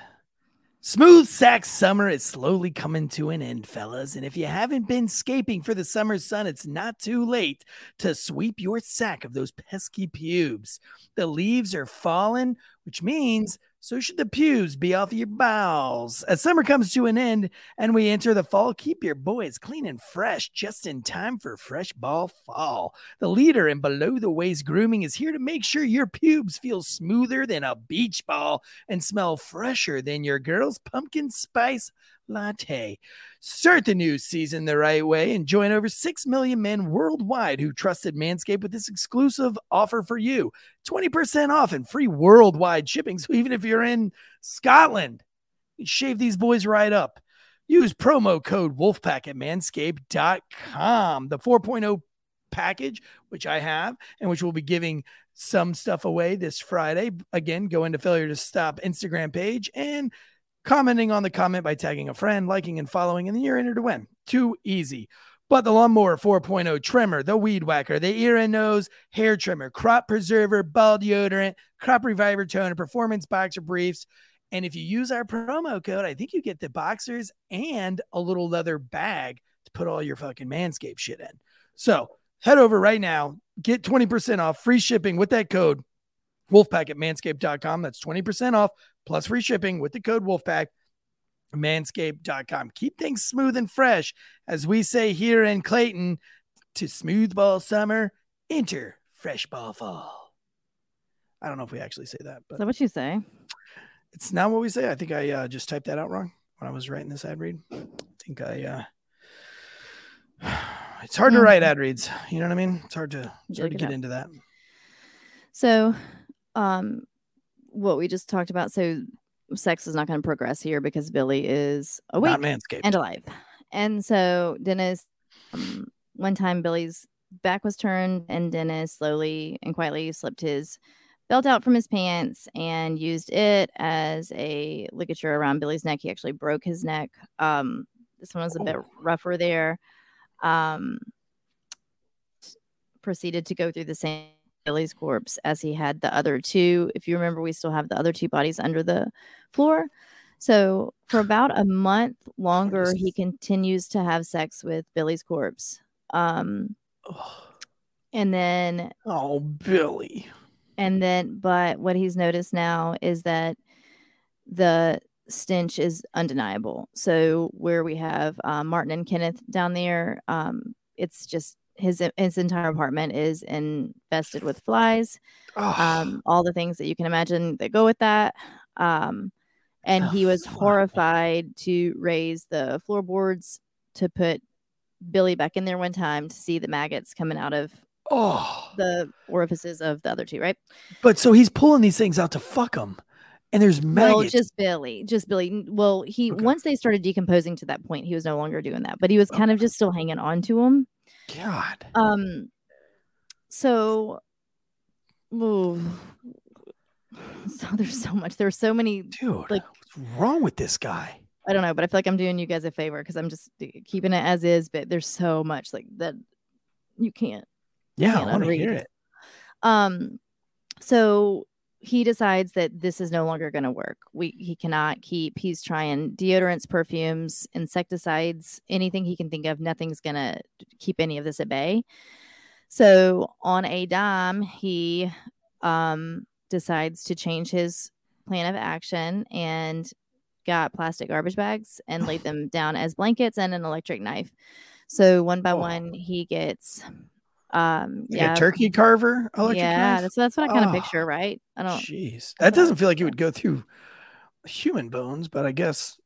Smooth sack summer is slowly coming to an end, fellas. And if you haven't been scaping for the summer sun, it's not too late to sweep your sack of those pesky pubes. The leaves are falling, which means so should the pubes be off your bowels. As summer comes to an end, and we enter the fall, keep your boys clean and fresh just in time for fresh ball fall. The leader in below the waist grooming is here to make sure your pubes feel smoother than a beach ball and smell fresher than your girl's pumpkin spice latte. Start the new season the right way and join over 6 million men worldwide who trusted Manscaped with this exclusive offer for you 20% off and free worldwide shipping. So even if you're in Scotland, you shave these boys right up. Use promo code Wolfpack at manscaped.com. The 4.0 package, which I have, and which we'll be giving some stuff away this Friday. Again, go into Failure to Stop Instagram page and commenting on the comment by tagging a friend, liking and following, and then you're entered to win. Too easy. But the Lawnmower 4.0 trimmer, the Weed Whacker, the ear and nose hair trimmer, crop preserver, ball deodorant, crop reviver toner, performance boxer briefs. And if you use our promo code, I think you get the boxers and a little leather bag to put all your fucking Manscaped shit in. So head over right now, get 20% off free shipping with that code Wolfpack at manscaped.com. That's 20% off plus free shipping with the code Wolfpack manscaped.com. Keep things smooth and fresh, as we say here in Clayton, to smooth ball summer, enter fresh ball fall. I don't know if we actually say that, Is but that what you say? it's not what we say. I think I uh, just typed that out wrong when I was writing this ad read. I think I, uh, *sighs* it's hard to write ad reads. You know what I mean? It's hard to, it's hard to get up. into that. So, um, what we just talked about. So, sex is not going to progress here because Billy is awake and alive. And so, Dennis, um, one time Billy's back was turned, and Dennis slowly and quietly slipped his belt out from his pants and used it as a ligature around Billy's neck. He actually broke his neck. Um, this one was a bit rougher there. Um, proceeded to go through the same Billy's corpse as he had the other two. If you remember, we still have the other two bodies under the floor. So for *sighs* about a month longer, he continues to have sex with Billy's corpse. Um, and then oh, Billy. and then, but what he's noticed now is that the stench is undeniable. So where we have uh, Martin and Kenneth down there, um, it's just his his entire apartment is infested with flies. Oh, Um, all the things that you can imagine that go with that. Um, and The he was horrified to raise the floorboards to put Billy back in there one time to see the maggots coming out of oh. the orifices of the other two, right? But so he's pulling these things out to fuck them, and there's Well, maggots. just Billy, just Billy. Well, he Okay. once they started decomposing to that point, he was no longer doing that, but he was kind of just still hanging on to them. God. Um, so, ooh, *laughs* so there's so much. There's so many. Dude, like- what's wrong with this guy? I don't know, but I feel like I'm doing you guys a favor because I'm just keeping it as is. But there's so much like that you can't Yeah, I can't want to hear it. Um, so he decides that this is no longer going to work. We he cannot keep. He's trying deodorants, perfumes, insecticides, anything he can think of. Nothing's going to keep any of this at bay. So on a dime, he um decides to change his plan of action and got plastic garbage bags and laid *laughs* them down as blankets and an electric knife. So one by Oh. one, he gets um Like yeah a turkey carver electric yeah, knife? that's that's what I kind of Oh, picture, right? I don't. Jeez. That doesn't feel like it would go through human bones, but I guess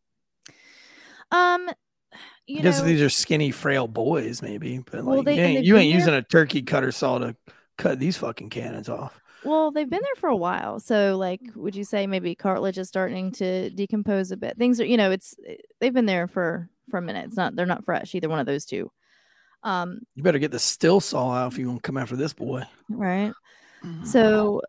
Um, you know, these are skinny, frail boys, maybe. But Well, like, they- you ain't, you ain't using a turkey cutter saw to cut these fucking cannons off. well, they've been there for a while. So, like, would you say maybe cartilage is starting to decompose a bit? Things are, you know, it's they've been there for for a minute. It's not they're not fresh either one of those two. Um, You better get the still saw out if you want to come after this boy. right. So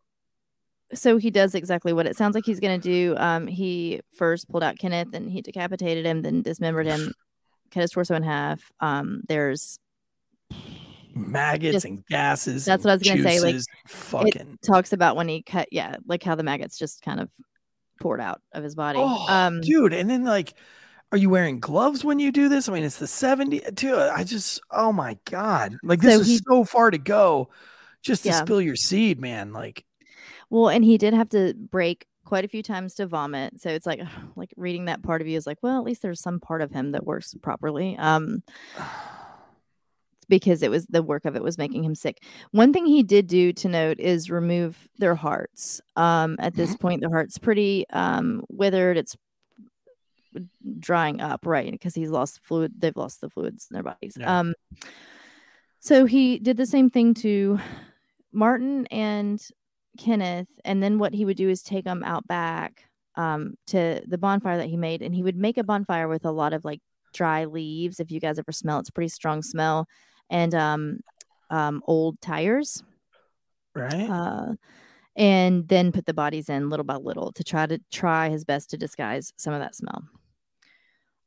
so he does exactly what it sounds like he's going to do. Um, he first pulled out Kenneth and he decapitated him, then dismembered him, *sighs* cut his torso in half. Um, there's maggots Just- and gases. that's what I was gonna say, like, juices, fucking. talks about when he cut, yeah, like how the maggots just kind of poured out of his body. Oh, um, dude, and then like, are you wearing gloves when you do this? I mean, it's the 70. Dude, I just, oh my god, like this So is so far to go, just to Yeah. spill your seed, man. Like, well, and he did have to break quite a few times to vomit. So it's like, *sighs* like reading that part of you is like, well, at least there's some part of him that works properly. Um, because it was the work of it was making him sick. One thing he did do to note is remove their hearts. Um, at this point, their heart's pretty um withered. It's drying up, right? Because he's lost fluid. They've lost the fluids in their bodies. Yeah. Um, so he did the same thing to Martin and Kenneth, and then what he would do is take them out back um to the bonfire that he made, and he would make a bonfire with a lot of like dry leaves. If you guys ever smell, it's a pretty strong smell, and um, um, old tires, right? uh, and then put the bodies in little by little to try to try his best to disguise some of that smell.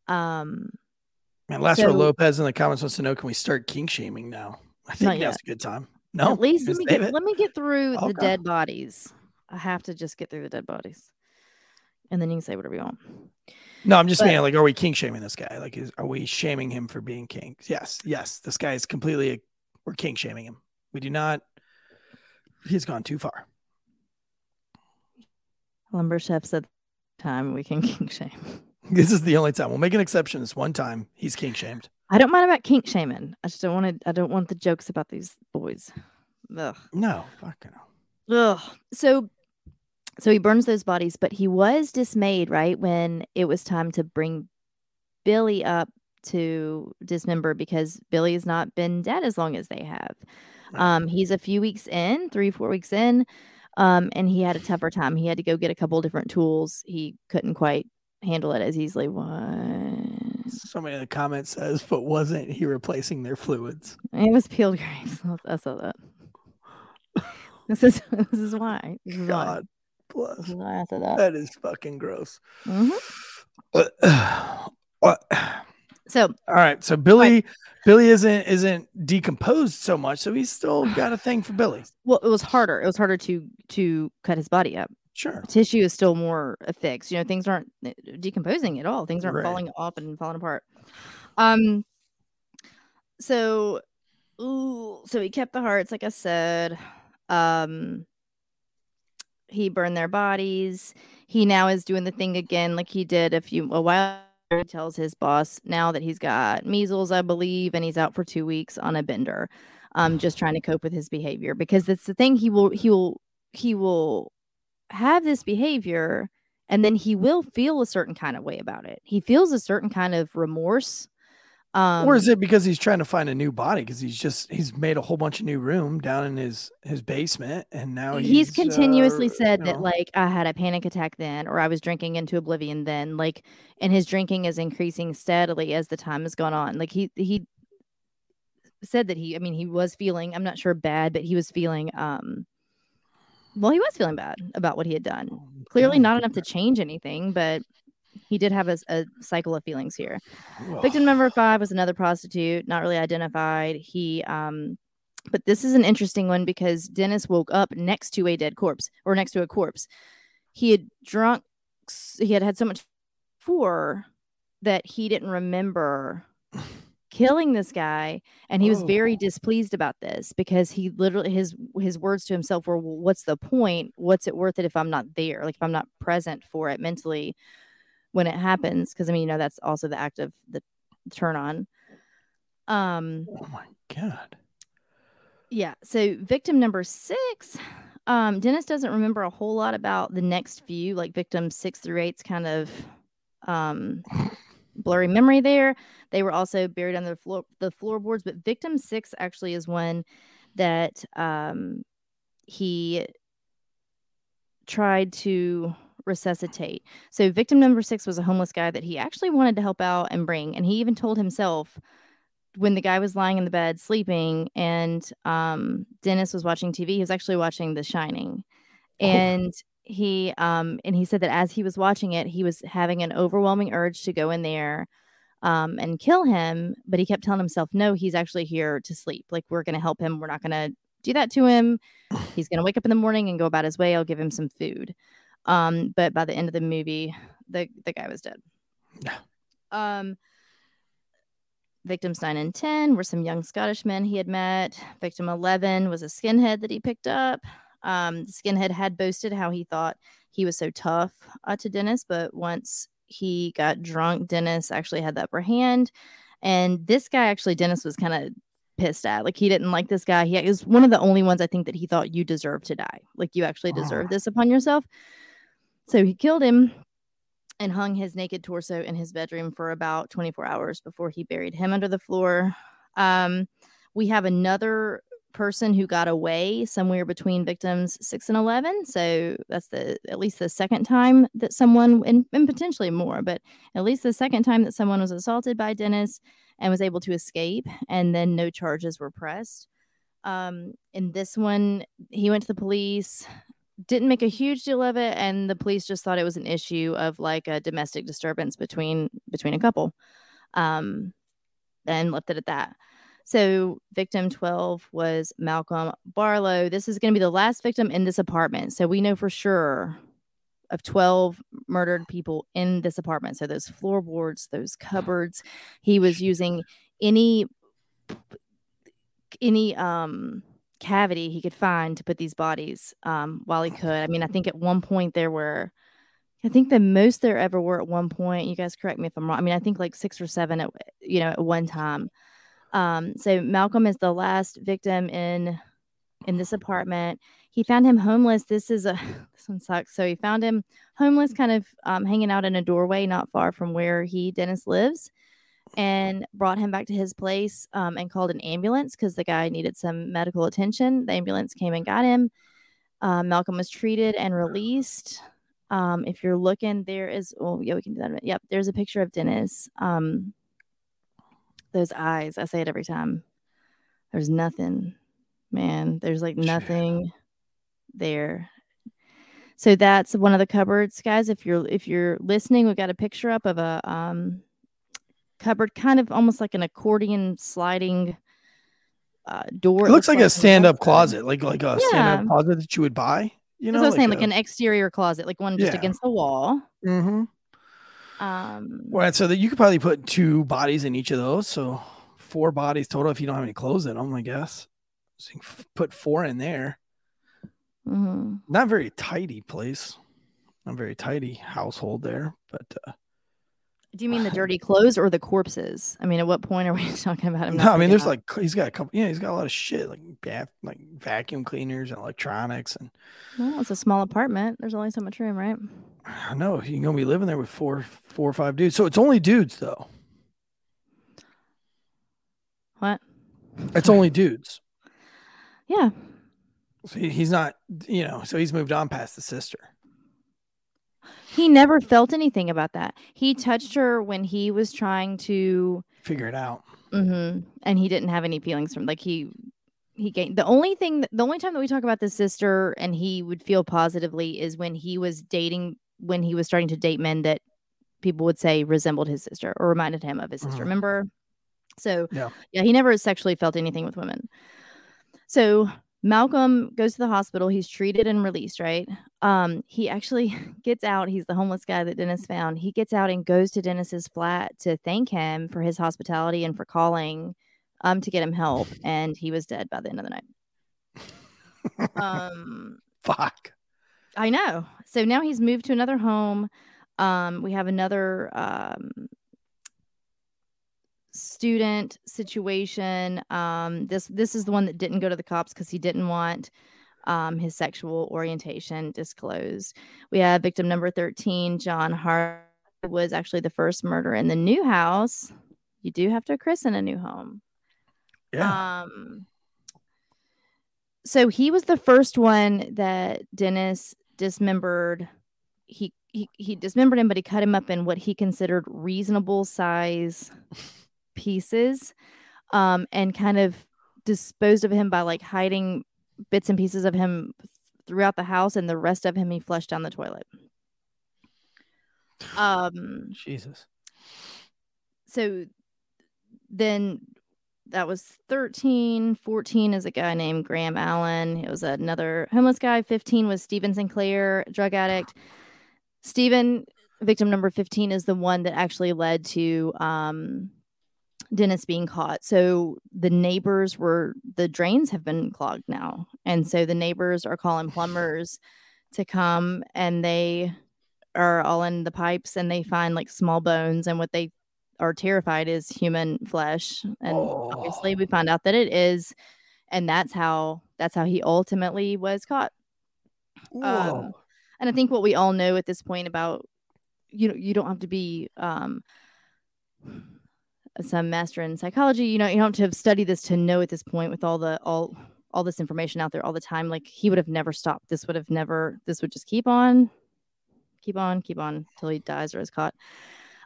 Um, Man, Lázaro so- Lopez in the comments wants to know: Can we start kink shaming now? I think that's a good time. No, at least let me get it. let me get through the dead bodies. I have to just get through the dead bodies, and then you can say whatever you want. No, I'm just But- saying, like, are we kink shaming this guy? Like, is, are we shaming him for being kink? Yes, yes. This guy is completely, a, we're kink shaming him. We do not, he's gone too far. Lumber chef said, "Time we can *laughs* kink shame." *laughs* This is the only time we'll make an exception. This one time he's kink shamed. I don't mind about kink shaming. I just don't want to. I don't want the jokes about these boys. Ugh. No, fucking hell. Ugh. So, so he burns those bodies, but he was dismayed, right, when it was time to bring Billy up to dismember because Billy has not been dead as long as they have. Um, he's a few weeks in, three, four weeks in, um, and he had a tougher time. He had to go get a couple different tools. He couldn't quite handle it as easily. What? Somebody in the comments says, but wasn't he replacing their fluids? It was peeled grapes. *laughs* I saw that. *laughs* This is *laughs* this is why. This is why. God bless. Why I said that. That is fucking gross. Mhm. *clears throat* What? So All right, so Billy, Billy isn't isn't decomposed so much, so he's still got a thing for Billy. well, it was harder. It was harder to to cut his body up. Sure. Tissue is still more affixed. You know, things aren't uh, decomposing at all. Things aren't Right. falling off and falling apart. Um. So, ooh, so he kept the hearts, like I said. Um. He burned their bodies. He now is doing the thing again, like he did a few a while. He tells his boss now that he's got measles, I believe, and he's out for two weeks on a bender. Um, just trying to cope with his behavior because that's the thing. He will, he will, he will have this behavior and then he will feel a certain kind of way about it. He feels a certain kind of remorse. Um, or is it because he's trying to find a new body? Because he's just he's made a whole bunch of new room down in his his basement, and now he's, he's continuously uh, said you that like I had a panic attack then, or I was drinking into oblivion then, like, and his drinking is increasing steadily as the time has gone on. Like he he said that he, I mean, he was feeling, I'm not sure bad, but he was feeling, um, well, he was feeling bad about what he had done. Clearly, not enough to change anything, but he did have a cycle of feelings here. Victim number five was another prostitute, not really identified. He, um, but this is an interesting one because Dennis woke up next to a dead corpse or next to a corpse. He had drunk, he had had so much for that he didn't remember killing this guy and he was very Oh. displeased about this because he literally his his words to himself were "Well, what's the point what's it worth it if i'm not there like if i'm not present for it mentally when it happens because i mean you know that's also the act of the turn on um Oh my god. yeah so victim number six um dennis doesn't remember a whole lot about the next few like victim six through eight's kind of um *laughs* blurry memory there. They were also buried under the floor the floorboards but victim six actually is one that um he tried to resuscitate. So victim number six was a homeless guy that he actually wanted to help out and bring and he even told himself when the guy was lying in the bed sleeping and um dennis was watching tv he was actually watching the shining. Oh. and he um and he said that as he was watching it he was having an overwhelming urge to go in there um and kill him but he kept telling himself no he's actually here to sleep. Like we're going to help him. We're not going to do that to him. He's going to wake up in the morning and go about his way. I'll give him some food. Um but by the end of the movie the the guy was dead. Yeah. um victims 9 and 10 were some young scottish men he had met. Victim 11 was a skinhead that he picked up um, skinhead had boasted how he thought he was so tough uh, to Dennis, but once he got drunk, Dennis actually had the upper hand. And this guy, actually, Dennis was kind of pissed at. Like he didn't like this guy. He was one of the only ones I think that he thought you deserve to die. Like you actually deserve this upon yourself. So he killed him and hung his naked torso in his bedroom for about 24 hours before he buried him under the floor. Um, we have another person who got away somewhere between victims six and 11 so that's the at least the second time that someone and, and potentially more but at least the second time that someone was assaulted by dennis and was able to escape and then no charges were pressed. Um in this one he went to the police didn't make a huge deal of it and the police just thought it was an issue of like a domestic disturbance between between a couple um and left it at that so, victim 12 was Malcolm Barlow. This is going to be the last victim in this apartment. So, we know for sure of 12 murdered people in this apartment. So, those floorboards, those cupboards, he was using any any um cavity he could find to put these bodies um while he could. I mean, I think at one point there were I think the most there ever were at one point. You guys correct me if I'm wrong. I mean, I think like six or seven at you know at one time. Um, so Malcolm is the last victim in in this apartment. He found him homeless. This is a *laughs* this one sucks. So he found him homeless, kind of um, hanging out in a doorway not far from where he Dennis lives, and brought him back to his place um, and called an ambulance because the guy needed some medical attention. The ambulance came and got him. Uh, Malcolm was treated and released. Um, if you're looking, there is. Oh, yeah, we can do that. Yep, there's a picture of Dennis. Um, those eyes. I say it every time. There's nothing, man. There's like nothing there. So that's one of the cupboards, guys. If you're if you're listening, we've got a picture up of a um cupboard, kind of almost like an accordion sliding uh, door. It looks like a stand-up closet, like like a Yeah. stand-up closet that you would buy. You That's know, what I was saying, like an exterior closet, like one just Yeah. against the wall. Mhm. Um, Right, so that you could probably put two bodies in each of those, so four bodies total if you don't have any clothes in them, I guess. So you can put four in there. mhm. Not very tidy place, not very tidy household there, but uh, Do you mean the *sighs* dirty clothes or the corpses? I mean, at what point are we *laughs* talking about him? no, I mean, there's up? like he's got a couple. Yeah, he's got a lot of shit like bath, like vacuum cleaners and electronics, and Well, it's a small apartment. There's only so much room, right? I know you're gonna be living there with four, four or five dudes. So it's only dudes though. What? It's *laughs* only dudes. Yeah. So he, he's not, you know. So he's moved on past the sister. He never felt anything about that. He touched her when he was trying to, Figure it out. hmm and he didn't have any feelings from like he he gained the only thing that- the only time that we talk about the sister and he would feel positively is when he was dating when he was starting to date men that people would say resembled his sister or reminded him of his sister. Mhm. Remember? So Yeah. yeah, he never sexually felt anything with women. So Malcolm goes to the hospital. He's treated and released, right? Um, he actually *laughs* gets out. He's the homeless guy that Dennis found. He gets out and goes to Dennis's flat to thank him for his hospitality and for calling um to get him help. *laughs* And he was dead by the end of the night. Um *laughs* Fuck. I know. So now he's moved to another home. Um, we have another um, student situation. Um, this this is the one that didn't go to the cops because he didn't want um, his sexual orientation disclosed. We have victim number thirteen, John Hart, was actually the first murder in the new house. You do have to christen a new home. Yeah. Um, so he was the first one that Dennis dismembered. He, he he dismembered him, but he cut him up in what he considered reasonable size *laughs* pieces, um, and kind of disposed of him by like hiding bits and pieces of him throughout the house, and the rest of him he flushed down the toilet. Um, Jesus. so then that was 13 14 is a guy named graham allen it was another homeless guy 15 was stephen sinclair drug addict stephen victim number 15 is the one that actually led to um, dennis being caught. So the neighbors were the drains have been clogged now. And so the neighbors are calling plumbers to come and they are all in the pipes and they find like small bones. And what they are terrified is human flesh. And obviously we find out that it is. And that's how that's how he ultimately was caught. Um, and i think what we all know at this point about you know you don't have to be um some master in psychology you know you don't have to study this to know at this point with all the all all this information out there all the time like he would have never stopped this would have never this would just keep on keep on keep on till he dies or is caught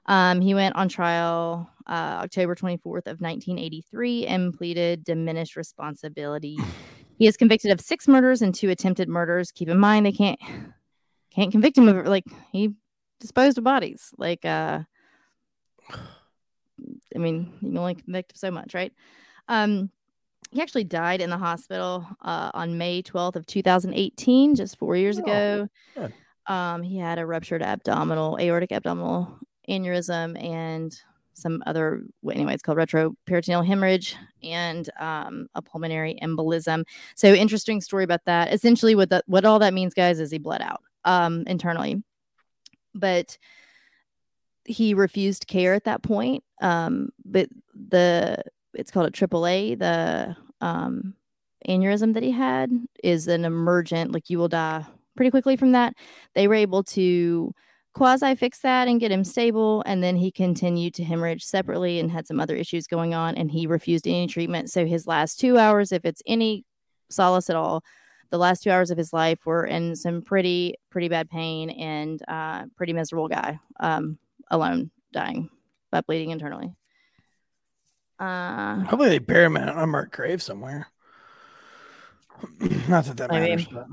um, he went on trial uh, October 24th of 1983 and pleaded diminished responsibility. he is convicted of six murders and two attempted murders. Keep in mind they can't can't convict him of like he disposed of bodies. Like uh I mean, you can only convict of so much, right? Um he actually died in the hospital uh, on May 12th of 2018, just four years Oh, ago. good. Um, he had a ruptured abdominal, aortic abdominal aneurysm and some other well, anyway it's called retroperitoneal hemorrhage and um, a pulmonary embolism so interesting story about that essentially what that what all that means guys is he bled out um, internally but he refused care at that point. Um, but the it's called a AAA. The um, aneurysm that he had is an emergent, like you will die pretty quickly from that. They were able to quasi fix that and get him stable. And then he continued to hemorrhage separately and had some other issues going on. And he refused any treatment. So his last two hours, if it's any solace at all, the last two hours of his life were in some pretty, pretty bad pain and uh, pretty miserable guy um, alone dying by bleeding internally. Uh, Hopefully they bury him in an unmarked grave somewhere. *clears throat* Not that that Maybe. matters, but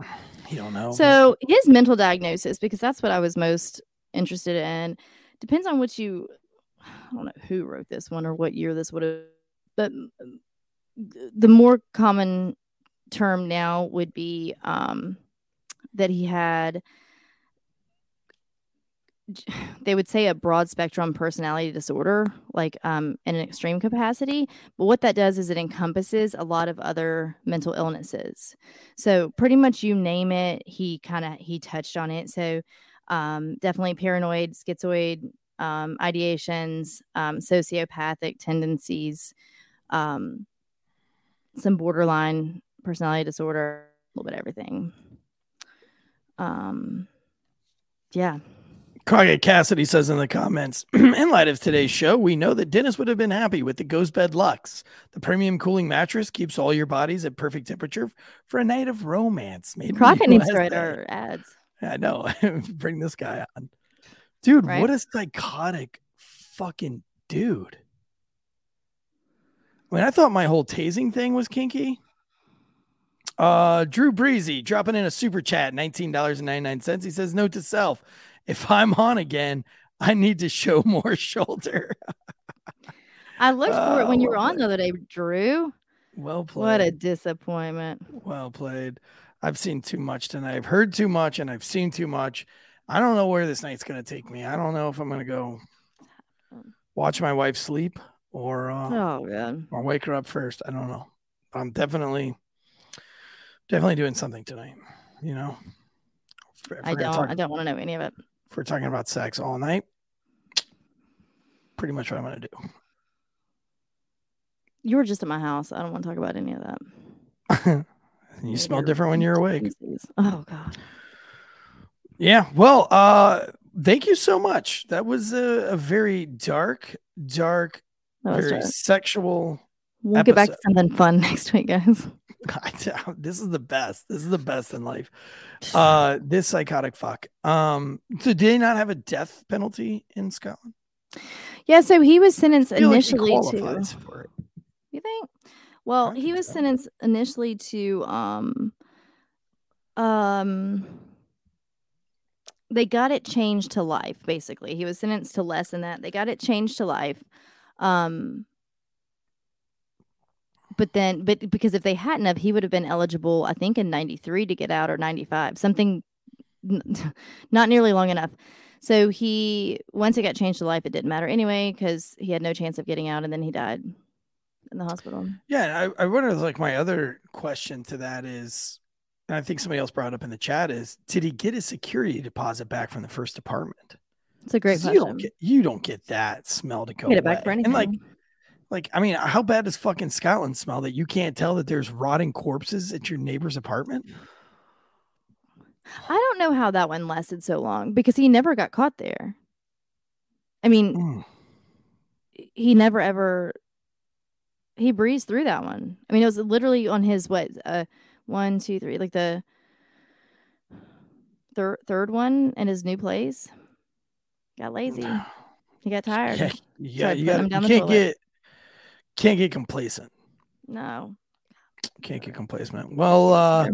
you don't know. So his mental diagnosis, because that's what I was most interested in, depends on what you. I don't know who wrote this one or what year this would have, but the more common term now would be um, that he had. *sighs* They would say a broad spectrum personality disorder, like um, in an extreme capacity. But what that does is it encompasses a lot of other mental illnesses. So pretty much you name it, he kind of he touched on it. So um, definitely paranoid, schizoid um, ideations, um, sociopathic tendencies, um, some borderline personality disorder, a little bit of everything. Um, yeah, Crockett Cassidy says in the comments, *clears throat* in light of today's show, we know that Dennis would have been happy with the Ghost Bed Lux. The premium cooling mattress keeps all your bodies at perfect temperature for a night of romance. The Crockett needs to write our ads. I know. *laughs* Bring this guy on. Dude, Right? what a psychotic fucking dude. I mean, I thought my whole tasing thing was kinky. Uh Drew Breezy dropping in a super chat, $19.99. He says, Note to self, if I'm on again, I need to show *laughs* more shoulder. I looked for it when you Oh, were on the other day, Drew. well played. What a disappointment. Well played. I've seen too much tonight. I've heard too much and I've seen too much. I don't know where this night's going to take me. I don't know if I'm going to go watch my wife sleep or uh, Oh god. or wake her up first. I don't know. I'm definitely definitely doing something tonight, you know. If- if I we're gonna don't I don't want to know any of it. If we're talking about sex all night, pretty much what I'm going to do. You were just at my house. I don't want to talk about any of that. *laughs* you smell different when you're awake. Oh god. Yeah. Well, uh, thank you so much. That was a, a very dark, dark, very dark. sexual. We'll get back to something fun *laughs* next week, guys. *laughs* this is the best. This is the best in life. *sighs* Uh, this psychotic fuck. Um, so did they not have a death penalty in Scotland? Yeah, so he was sentenced I feel like initially to. You think? Well, I he was so. sentenced initially to um um they got it changed to life basically. He was sentenced to less than that. They got it changed to life. Um but then but because if they hadn't have he would have been eligible I think in 93 to get out or 95. Something *laughs* not nearly long enough. So he once it got changed to life it didn't matter anyway cuz he had no chance of getting out and then he died in the hospital. Yeah, I, I wonder. Like my other question to that is, and I think somebody else brought up in the chat is, did he get his security deposit back from the first apartment? It's a great 'Cause You don't get you don't get that smell to go Get it back for anything. And like like I mean, how bad does fucking Scotland smell that you can't tell that there's rotting corpses at your neighbor's apartment? I don't know how that one lasted so long because he never got caught there. I mean, Mm. he never ever he breezed through that one. I mean, it was literally on his what uh one, two, three, like the third third one in his new place. Got lazy. *sighs* He got tired. Yeah, you, got, you, got, down you can't toilet. get can't get complacent. No. Can't get complacent. Well, uh,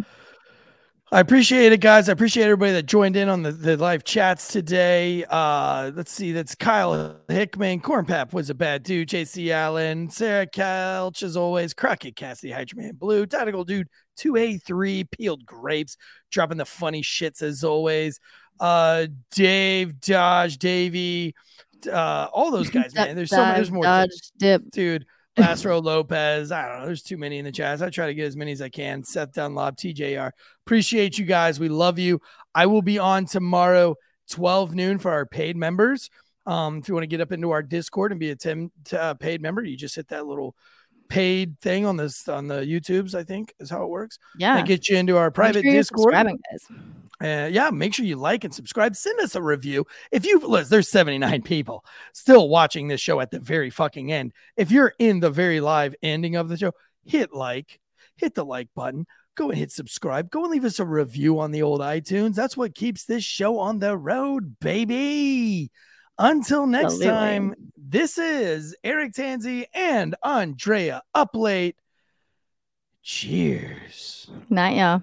I appreciate it, guys. I appreciate everybody that joined in on the, the live chats today. Uh, let's see. That's Kyle Hickman. Cornpap was a bad dude. JC Allen. Sarah Couch, as always. Crockett Cassidy, Hydroman Blue. Tactical Dude 2A3. Peeled Grapes. Dropping the funny shits as always. Uh, Dave, Dodge, Davey. Uh, all those *laughs* guys, man. There's so many. There's more. Dodge dip. dude. Lázaro Lopez. I don't know. There's too many in the chat. I try to get as many as I can. Seth Dunlop, TJR. Appreciate you guys. We love you. I will be on tomorrow, 12 noon for our paid members. Um, if you want to get up into our Discord and be a 10 uh, paid member, you just hit that little paid thing on this on the YouTubes, I think is how it works. Yeah. That gets you into our private sure Discord. Uh, yeah, make sure you like and subscribe. Send us a review. If you listen, there's 79 people still watching this show at the very fucking end. If you're in the very live ending of the show, hit like, hit the like button, go and hit subscribe, go and leave us a review on the old iTunes. That's what keeps this show on the road, baby. Until next Absolutely. time, this is Eric Tanzi and Andrea Uplate. Cheers. Night, y'all.